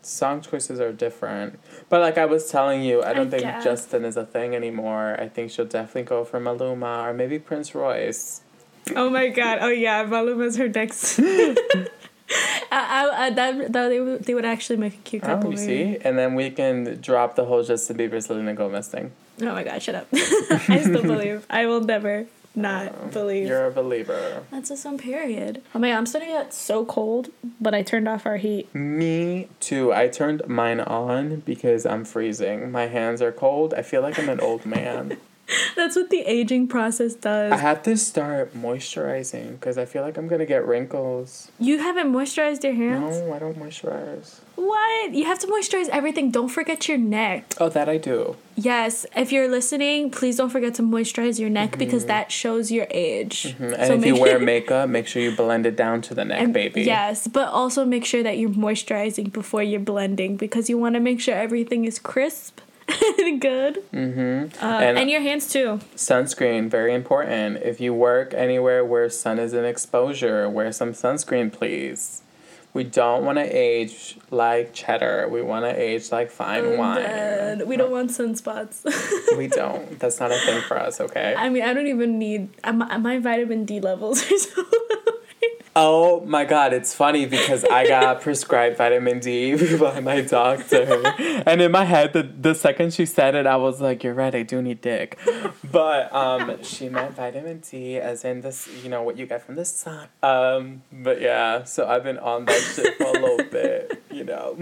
song choices are different. But like I was telling you, I don't think guess. Justin is a thing anymore. I think she'll definitely go for Maluma or maybe Prince Royce. oh my god. Oh yeah, Maluma's her next. [laughs] [laughs] I, I, that, that they, would, they would actually make a cute couple. Oh, couple. you maybe. see, and then we can drop the whole Justin Bieber Selena Gomez thing. Oh my god, shut up. [laughs] I still [laughs] believe. I will never not um, believe. You're a believer. That's just some period. Oh my god, I'm starting to get so cold, but I turned off our heat. Me too. I turned mine on because I'm freezing. My hands are cold. I feel like I'm an old man. [laughs] [laughs] That's what the aging process does. I have to start moisturizing because I feel like I'm gonna get wrinkles. you haven't moisturized your hands? No, I don't moisturize. What? You have to moisturize everything. Don't forget your neck. Oh, that I do. Yes, if you're listening, please don't forget to moisturize your neck because that shows your age. Mhm. And if you wear [laughs] makeup, make sure you blend it down to the neck, And- baby. Yes, but also make sure that you're moisturizing before you're blending because you want to make sure everything is crisp [laughs] good. Mm-hmm. Uh, And- and, your hands too. Sunscreen, very important. If you work anywhere where sun is an exposure, wear some sunscreen, please. We don't want to age like cheddar. We want to age like fine I'm wine. dead. We don't want sunspots. [laughs] We don't. That's not a thing for us, okay? I mean, I don't even need my, my vitamin D levels are so [laughs] Oh my god, it's funny because I got [laughs] prescribed vitamin D [laughs] by my doctor. And in my head, the, the second she said it, I was like, you're right, I do need dick. But um, she meant vitamin D as in this, you know, what you get from the sun. Um, but yeah, so I've been on that shit for a little [laughs] bit, you know.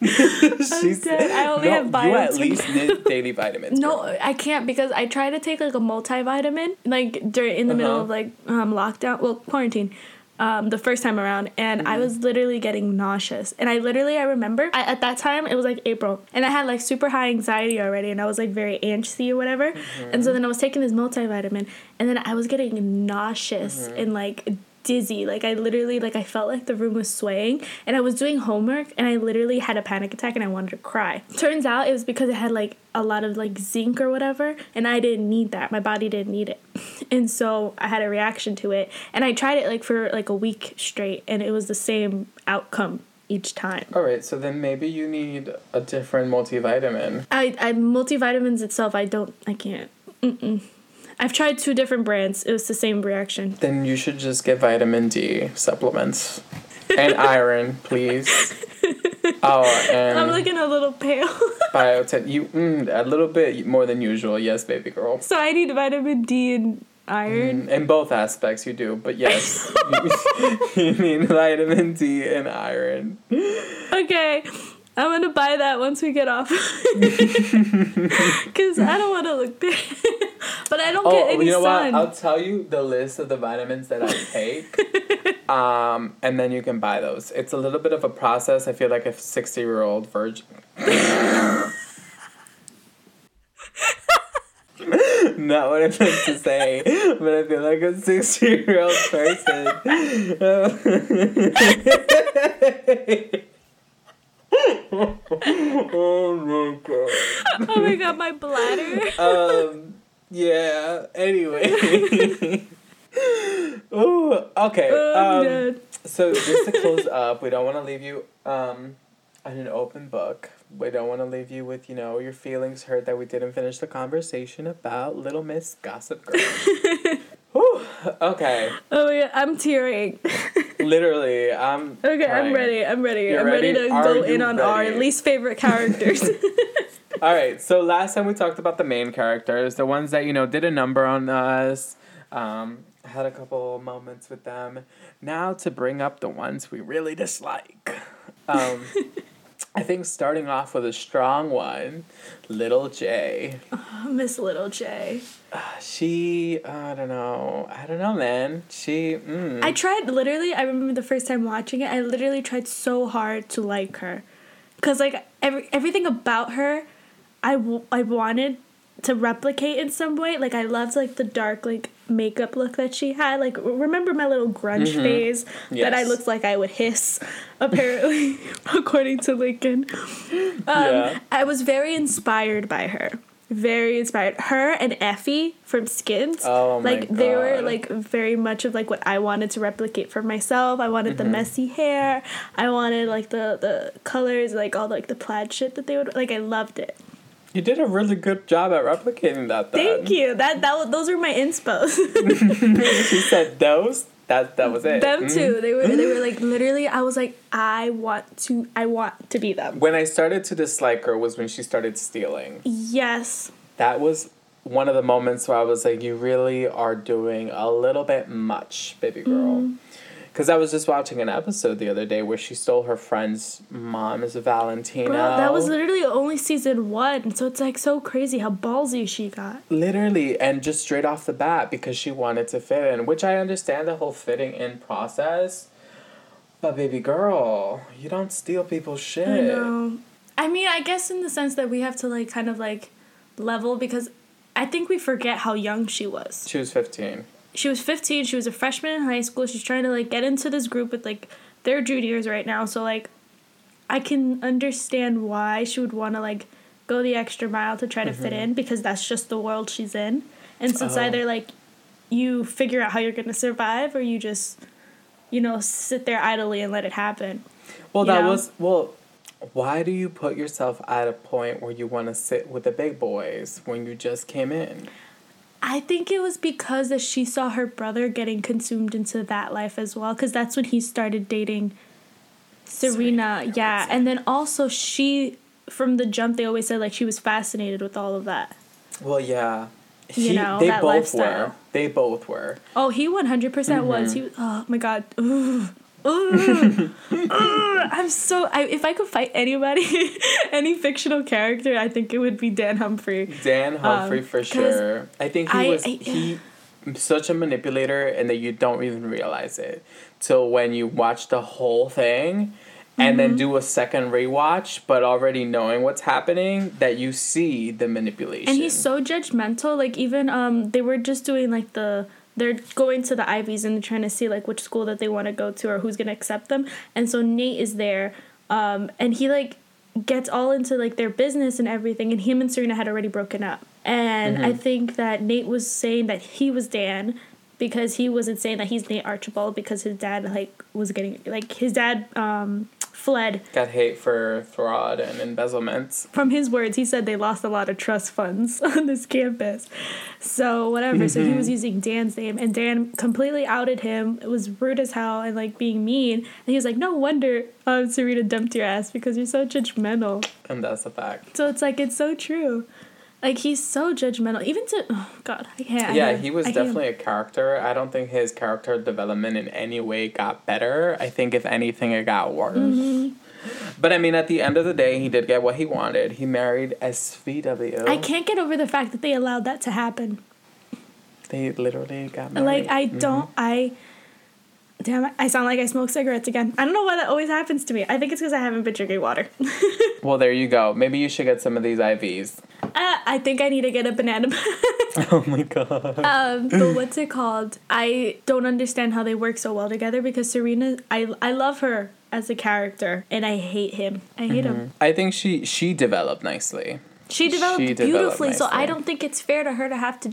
[laughs] She's dead. I only no, have You vitamins. at least need [laughs] daily vitamins. No, girl. I can't because I try to take like a multivitamin like during in the middle Uh-huh. of like um lockdown, well quarantine. um, the first time around, and I was literally getting nauseous. And I literally, I remember I, at that time it was like April, and I had like super high anxiety already, and I was like very anxious or whatever. And so then I was taking this multivitamin, and then I was getting nauseous and like dizzy. Like I literally like I felt like the room was swaying and I was doing homework and I literally had a panic attack and I wanted to cry. Turns out it was because it had like a lot of like zinc or whatever and I didn't need that. My body didn't need it. [laughs] And so I had a reaction to it and I tried it like for like a week straight and it was the same outcome each time. All right, so then maybe you need a different multivitamin. I I multivitamins itself I don't I can't. Mm-mm. I've tried two different brands. It was the same reaction. Then you should just get vitamin D supplements and [laughs] iron, please. Oh, and I'm looking a little pale. [laughs] biotin. You mm, a little bit more than usual. Yes, baby girl. so I need vitamin D and iron. Mm, In both aspects, you do. But [laughs] yes, you, you need vitamin D and iron. Okay, I'm gonna buy that once we get off. [laughs] Because I don't want to look bad. [laughs] but I don't get any. Oh, you know sun. what? I'll tell you the list of the vitamins that I take, [laughs] um, and then you can buy those. It's a little bit of a process. I feel like a sixty-year-old virgin. Not what I meant to say, but I feel like a sixty-year-old person. [laughs] oh my god. [laughs] oh my god, my bladder. [laughs] um yeah anyway Ooh, okay Oh, um, so just to close up we don't want to leave you um on an open book we don't want to leave you with you know your feelings hurt that we didn't finish the conversation about little miss gossip girl Whew, okay Oh yeah, I'm tearing. Literally i'm Okay, I'm ready. I'm ready. You're I'm ready, ready? to Are go in on our least favorite characters. [laughs] [laughs] All right. So last time we talked about the main characters, the ones that you know did a number on us. Um, had a couple moments with them. Now to bring up the ones we really dislike. Um, [laughs] I think starting off with a strong one, Little J. [laughs] Miss Little J. She, I don't know, I don't know, man. She, mm. I tried literally. I remember the first time watching it. I literally tried so hard to like her, cause like every everything about her, I, w- I wanted to replicate in some way. Like I loved like the dark like makeup look that she had. Like remember my little grunge phase that I looked like I would hiss. [laughs] Apparently, [laughs] according to Lincoln, um, Yeah. I was very inspired by her. Very inspired. Her and Effie from Skins. Oh my like they were like very much of like what I wanted to replicate for myself. I wanted Mm-hmm. the messy hair. I wanted like the the colors, like all like the plaid shit that they would like. I loved it. You did a really good job at replicating that. Then. Thank you. That that those were my inspos. [laughs] [laughs] she said those. That that was it. them Mhm. too. They were they were like [gasps] literally. I was like, I want to. I want to be them. When I started to dislike her was when she started stealing. Yes. That was one of the moments where I was like, you really are doing a little bit much, baby girl. Mm. Because I was just watching an episode the other day where she stole her friend's mom mom's Valentino. Bro, that was literally only season one, so it's like so crazy how ballsy she got. Literally, and just straight off the bat because she wanted to fit in, which I understand the whole fitting in process. But baby girl, you don't steal people's shit. I know. I mean, I guess in the sense that we have to like kind of like level because I think we forget how young she was. She was 15. She was 15, she was a freshman in high school. She's trying to like get into this group with like their juniors right now. So like I can understand why she would want to like go the extra mile to try to fit mm-hmm. in because that's just the world she's in. And since Oh. either like you figure out how you're going to survive or you just you know sit there idly and let it happen. Well, You that know? was well. Why do you put yourself at a point where you want to sit with the big boys when you just came in? I think it was because that she saw her brother getting consumed into that life as well, because that's when he started dating Serena. Serena, yeah, and then also she, from the jump, they always said like she was fascinated with all of that. Well, yeah. You know, they that both lifestyle. were. They both were. Oh, he one hundred percent was. Mm-hmm. He. Oh my god. Ooh. Ooh. Ooh. I'm so. I, if I could fight anybody, [laughs] any fictional character, I think it would be Dan Humphrey. Dan Humphrey Um, for sure. I think he I- was I- he such a manipulator and that you don't even realize it till when you watch the whole thing and then do a second rewatch but already knowing what's happening that you see the manipulation And he's so judgmental. Like even um, they were just doing like the they're going to the Ivies and they're trying to see like which school that they want to go to or who's gonna accept them. And so Nate is there, um, and he like gets all into like their business and everything. And him and Serena had already broken up. And I think that Nate was saying that he was Dan because he wasn't saying that he's Nate Archibald because his dad like was getting like his dad um fled got hate for fraud and embezzlement from his words, he said they lost a lot of trust funds [laughs] on this campus. So whatever. So he was using Dan's name, and Dan completely outed him. It was rude as hell and like being mean. And he was like, "No wonder um, Serena dumped your ass because you're so judgmental." and that's a fact So it's like it's so true. Like he's so judgmental. Even to oh god, I can't. I yeah can't- he was I definitely a character i don't think his character development in any way got better i think if anything it got worse Mm-hmm. but i mean at the end of the day he did get what he wanted he married svw I can't get over the fact that they allowed that to happen. they literally got married Like I Mhm. don't I damn it, I sound like I smoke cigarettes again. I don't know why that always happens to me. I think it's because I haven't been drinking water. [laughs] well there you go maybe you should get some of these ivs uh, I think I need to get a banana. [laughs] [laughs] oh my god um, but what's it called? I don't understand how they work so well together because Serena, I I love her as a character and I hate him. I hate him. i think she she developed nicely She developed She developed beautifully, so I don't think it's fair to her to have to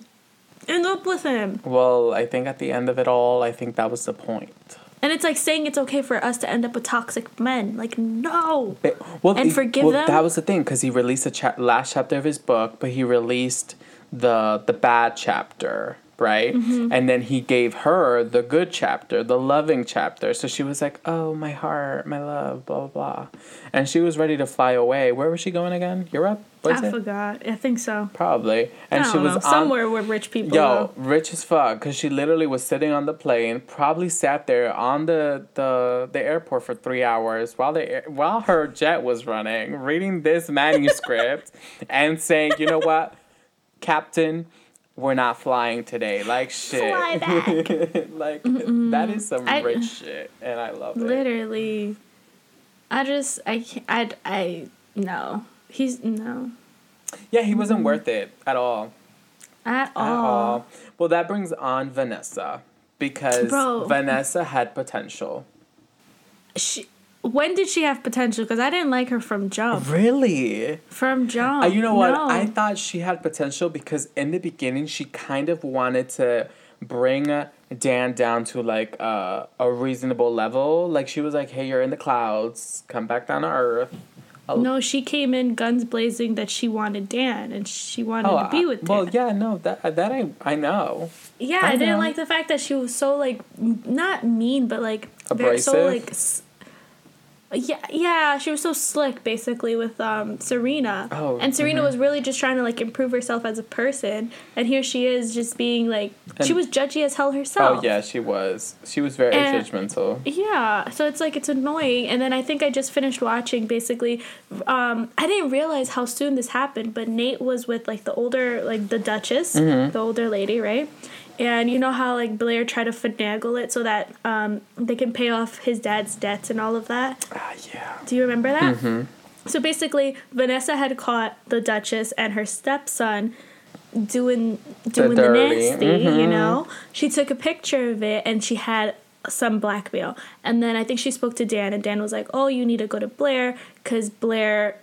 end up with him. well i think at the end of it all i think that was the point. And it's like saying it's okay for us to end up with toxic men. Like no. But- well, And forgive well, them? That was the thing because he released the cha- last chapter of his book, but he released the the bad chapter, right? Mm-hmm. And then he gave her the good chapter, the loving chapter. So she was like, "Oh, my heart, my love, blah blah blah," and she was ready to fly away. Where was she going again? Europe? Was I it? forgot. I think so. Probably. And she was on- somewhere where rich people Yo, go. rich as fuck, cause she literally was sitting on the plane, probably sat there on the the, the airport for three hours while the while her jet was running, reading this [laughs] manuscript, and saying, you know what, Captain, we're not flying today. Like shit. Fly [laughs] back. like that is some I- rich shit, and I love it. Literally. I just I can't I I no. He's no. Yeah, he wasn't worth it at all. At At all. all. Well, that brings on Vanessa because Bro. Vanessa had potential. She when did she have potential? Because I didn't like her from jump. Really? From jump. Uh, you know what? No. I thought she had potential because in the beginning she kind of wanted to bring Dan down to like uh, a reasonable level. Like she was like, "Hey, you're in the clouds. Come back down to earth." I'll- No, she came in guns blazing that she wanted Dan and she wanted to be with Dan. Oh, well, yeah, no, that that I I know. Yeah, I I, didn't know. like the fact that she was so like not mean, but like very so like. s- Yeah, yeah, she was so slick basically with um Serena. Oh, and Serena was really just trying to like improve herself as a person, and here she is just being like she was judgy as hell herself. Oh yeah, she was. She was very And- judgmental. Yeah, so it's like it's annoying. And then I think I just finished watching basically. Um, I didn't realize how soon this happened, but Nate was with like the older, like the Duchess, Mm-hmm. the older lady, right? And you know how like Blair tried to finagle it so that um, they can pay off his dad's debts and all of that. Ah, yeah. Do you remember that? Mm-hmm. So basically, Vanessa had caught the Duchess and her stepson doing doing the, dirty, nasty. You mhm. know, she took a picture of it and she had some blackmail. And then I think she spoke to Dan, and Dan was like, "Oh, you need to go to Blair because Blair."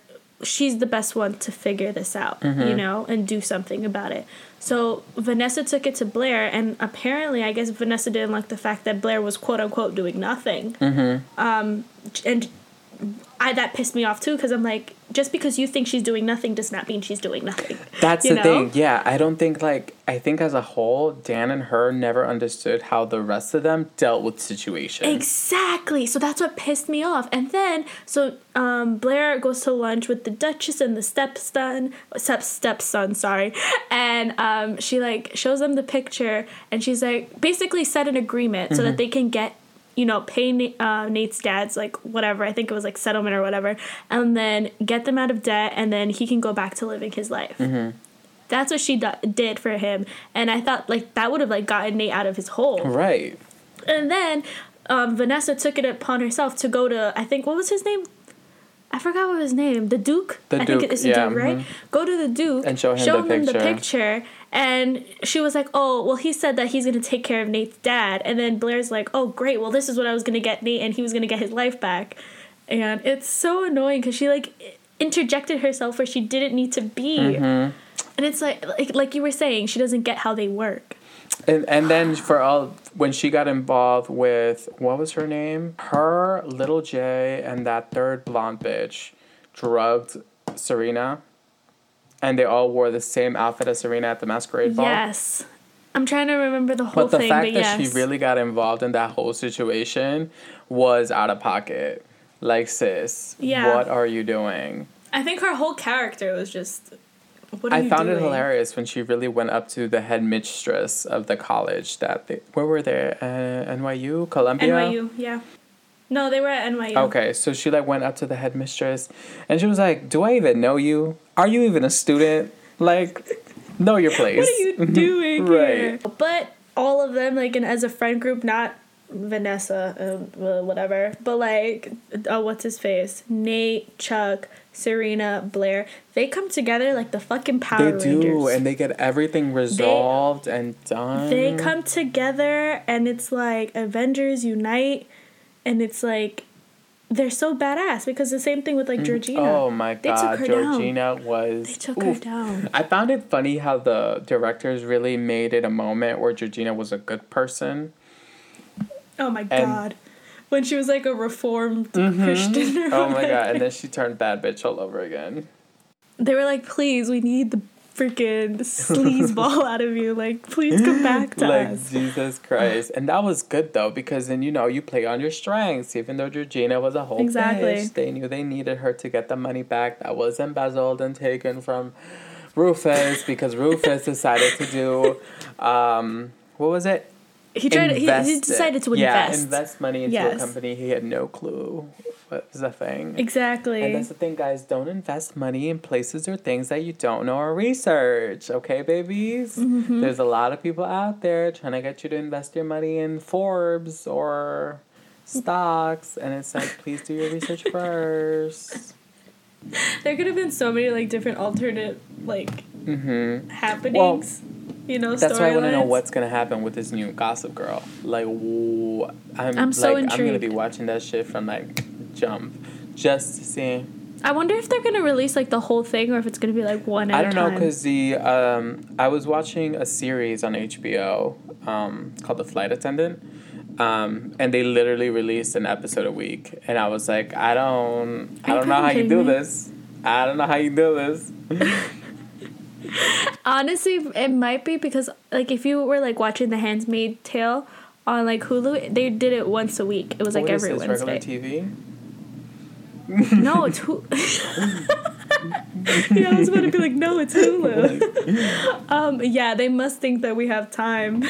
She's the best one to figure this out, you know, and do something about it. So Vanessa took it to Blair, and apparently, I guess Vanessa didn't like the fact that Blair was quote unquote doing nothing. Um and I that pissed me off too because I'm like, just because you think she's doing nothing does not mean she's doing nothing. [laughs] That's the know? thing. Yeah, I don't think like I think as a whole, Dan and her never understood how the rest of them dealt with situations. Exactly. So that's what pissed me off. And then so um, Blair goes to lunch with the Duchess and the stepson, step stepson, sorry, and um, she like shows them the picture, and she's like basically set an agreement so that they can get. You know, pay uh, Nate's dad's like whatever. I think it was like settlement or whatever, and then get them out of debt, and then he can go back to living his life. That's what she do- did for him, and I thought like that would have like gotten Nate out of his hole. Right. And then um, Vanessa took it upon herself to go to I think what was his name? I forgot what his name. The Duke. The I think Duke, it's the Duke, right? mhm. Go to the Duke And show him the picture. picture. And she was like, "Oh, well, he said that he's gonna take care of Nate's dad." And then Blair's like, "Oh, great. Well, this is what I was gonna get Nate, and he was gonna get his life back." And it's so annoying because she like interjected herself where she didn't need to be. Mm-hmm. And it's like, like, like you were saying, she doesn't get how they work. And and then for all when she got involved with what was her name? Her, Little J, and that third blonde bitch drugged Serena. And they all wore the same outfit as Serena at the masquerade ball. Yes. I'm trying to remember the whole thing. But the thing, fact but that yes. she really got involved in that whole situation was out of pocket. Like, sis, Yeah. what are you doing? I think her whole character was just. I found it hilarious when she really went up to the headmistress of the college that they, where were they? Uh, NYU, Columbia. NYU, yeah. No, they were at NYU. Okay, so she like went up to the headmistress, and she was like, "Do I even know you? Are you even a student? Like, know your place." [laughs] What are you doing Right. here? But all of them, like, and as a friend group, not Vanessa, um, well, whatever, but like, uh, oh, what's his face? Nate, Chuck, Serena, Blair. They come together like the fucking Power They do, Rangers. and they get everything resolved and done. they come together and it's like Avengers unite and it's like they're so badass because the same thing with like mm, Georgina. Oh my They god, her down. Georgina was. They took her down. I found it funny how the directors really made it a moment where Georgina was a good person. Oh my god. When she was like a reformed Christian or Oh my god, and then she turned bad bitch all over again. They were like, please, we need the freaking sleazeball [laughs] out of you. Like, please come back to like us. Jesus Christ, and that was good though because then you know you play on your strengths. Even though Georgina was a whole Exactly. bitch, they knew they needed her to get the money back that was embezzled and taken from Rufus because Rufus decided to do, um, what was it? He tried. He, he decided to invest. yeah, invest. money into Yes. a company he had no clue what was the thing. Exactly. And that's the thing, guys. Don't invest money in places or things that you don't know or research. Okay, babies? Mm-hmm. There's a lot of people out there trying to get you to invest your money in Forbes or stocks. And it's like, please do your research [laughs] first. there could have been so many like different alternate like Mm-hmm. happenings. You know, That's why I want to know what's going to happen with this new Gossip Girl. Like, I'm, I'm so like, I'm going to be watching that shit from, like, jump. Just to see. I wonder if they're gonna release like the whole thing or if it's gonna be like one at I don't know because the um, I was watching a series on HBO um, called The Flight Attendant, um, and they literally released an episode a week, and I was like, I don't, I don't know how you do me? this. I don't know how you do this. [laughs] Honestly, it might be because like if you were like watching The Handmaid's Tale on like Hulu, they did it once a week. It was like What is every this, regular Wednesday. TV? No, it's Hulu. [laughs] [laughs] [laughs] yeah, I was about to be like, no, it's Hulu. [laughs] [laughs] um, yeah, they must think that we have time.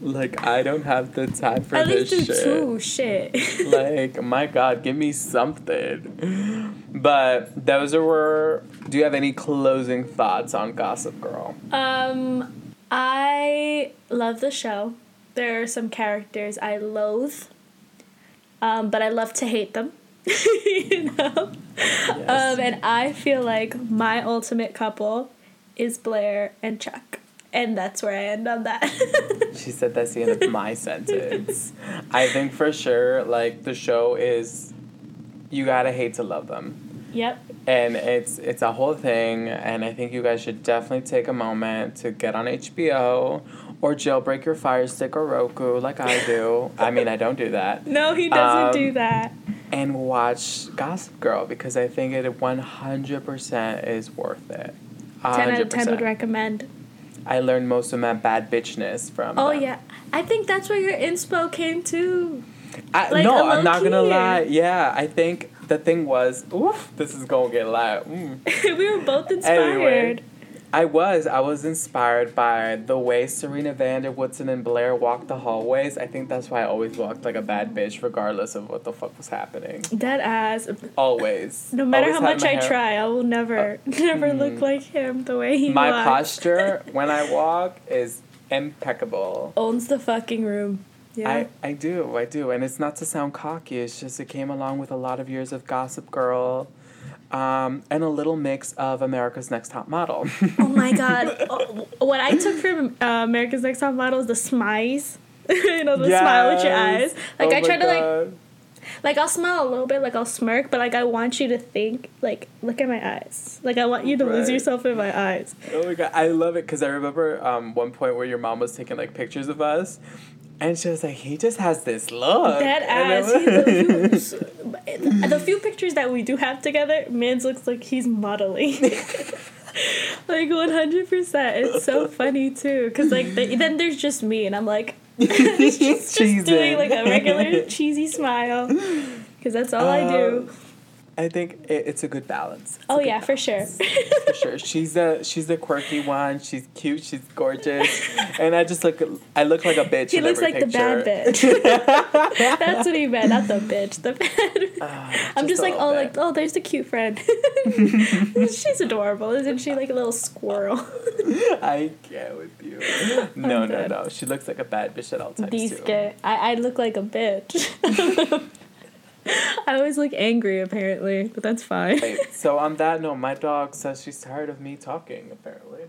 Like I don't have the time for At this least shit. two shit. like my god give me something but those are were do you have any closing thoughts on gossip girl um, I love the show. There are some characters I loathe, um, but I love to hate them. [laughs] you know. yes. Um, and I feel like my ultimate couple is Blair and Chuck. And that's where I end on that. [laughs] she said that's the end of my [laughs] sentence i think for sure like the show is you gotta hate to love them yep. and it's it's a whole thing and i think you guys should definitely take a moment to get on hbo or jailbreak your fire stick or roku like i do i mean i don't do that No, he doesn't Um, do that. And watch Gossip Girl because I think it 100% is worth it. 10 out of 10 would recommend. I learned most of my bad bitchness from Oh, them. yeah. I think that's where your inspo came too. I, like, no, I'm not gonna lie. Yeah, I think the thing was, oof, this is gonna get loud. Mm. [laughs] we were both inspired. Anyway. I was. I was inspired by the way Serena van der Woodsen and Blair walked the hallways. I think that's why I always walked like a bad bitch, regardless of what the fuck was happening. Dead ass. Always. No matter Always how much I hair- try, I will never, [laughs] never look mm-hmm. like him the way he My walks. posture [laughs] when I walk is impeccable. owns the fucking room. Yeah. I, I do, I do. And it's not to sound cocky, it's just it came along with a lot of years of Gossip Girl um, and a little mix of America's Next Top Model. oh my [laughs] god. Oh, what I took from uh, America's Next Top Model is the smize. [laughs] you know, the smile with your eyes. Like Oh I try to like like I'll smile a little bit, like I'll smirk, but like I want you to think, like, look at my eyes. Like I want you to lose yourself in my eyes. Oh my god, I love it because I remember um, one point where your mom was taking like pictures of us, and she was like, "He just has this look." That ass. was- the, [laughs] [laughs] the few pictures that we do have together, Mans looks like he's modeling. [laughs] like one hundred percent. It's so funny too, cause like the, then there's just me, and I'm like just, just doing like a regular cheesy smile, cause that's all I do. Um, I think it, it's a good balance. It's Oh good yeah, for sure. for sure. She's a she's a quirky one. She's cute. She's gorgeous, and I just look I look like a bitch. He looks like picture. the bad bitch. [laughs] That's what he meant, not the bitch. The bad. Ah, I'm just like, oh, bit. like, oh, there's the cute friend. [laughs] She's adorable, isn't she? Like a little squirrel. [laughs] I get with you. No, no, no. She looks like a bad bitch at all times These too. get. I, I look like a bitch. I always look angry, apparently, but that's fine. Right, so on that note, my dog says she's tired of me talking, apparently.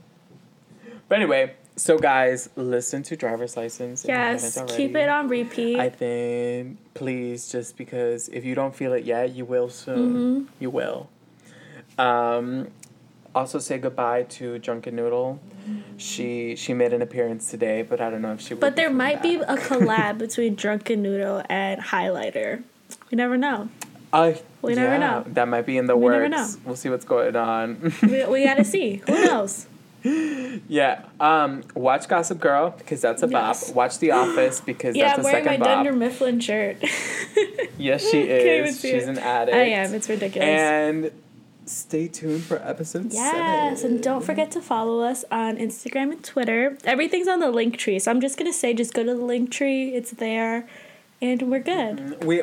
But anyway, so guys, listen to driver's license. Yes, keep it on repeat. I think please, just because if you don't feel it yet, you will soon. Mm-hmm. You will. Um, also say goodbye to Drunken Noodle. She she made an appearance today, but I don't know if she. will but there might be a collab [laughs] between Drunken Noodle and Highlighter. We never know. Uh, We never know. That might be in the We works. never know. We'll see what's going on. We, we gotta see. [laughs] Who knows? yeah. Um. Watch Gossip Girl because that's a bop. Yes. Watch The Office [gasps] because Yeah, that's I'm a wearing my. Dunder Mifflin shirt. [laughs] Yes, she is. She's it. an addict. I am. It's ridiculous. And stay tuned for episode Yes, seven. and don't forget to follow us on Instagram and Twitter. Everything's on the Linktree, so I'm just gonna say just go to the Linktree. It's there, and we're good. We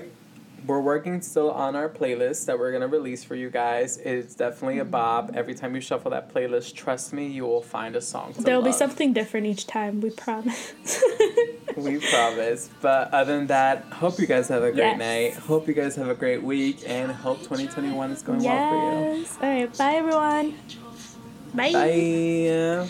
we're working still on our playlist that we're gonna release for you guys. It's definitely a mm-hmm. bob. Every time you shuffle that playlist, trust me, you will find a song. To There will be something different each time. We promise. [laughs] We promise. But other than that, hope you guys have a great Yes. night. Hope you guys have a great week, and hope 2021 is going well for you. yes. All right. Bye, everyone. Bye. Bye.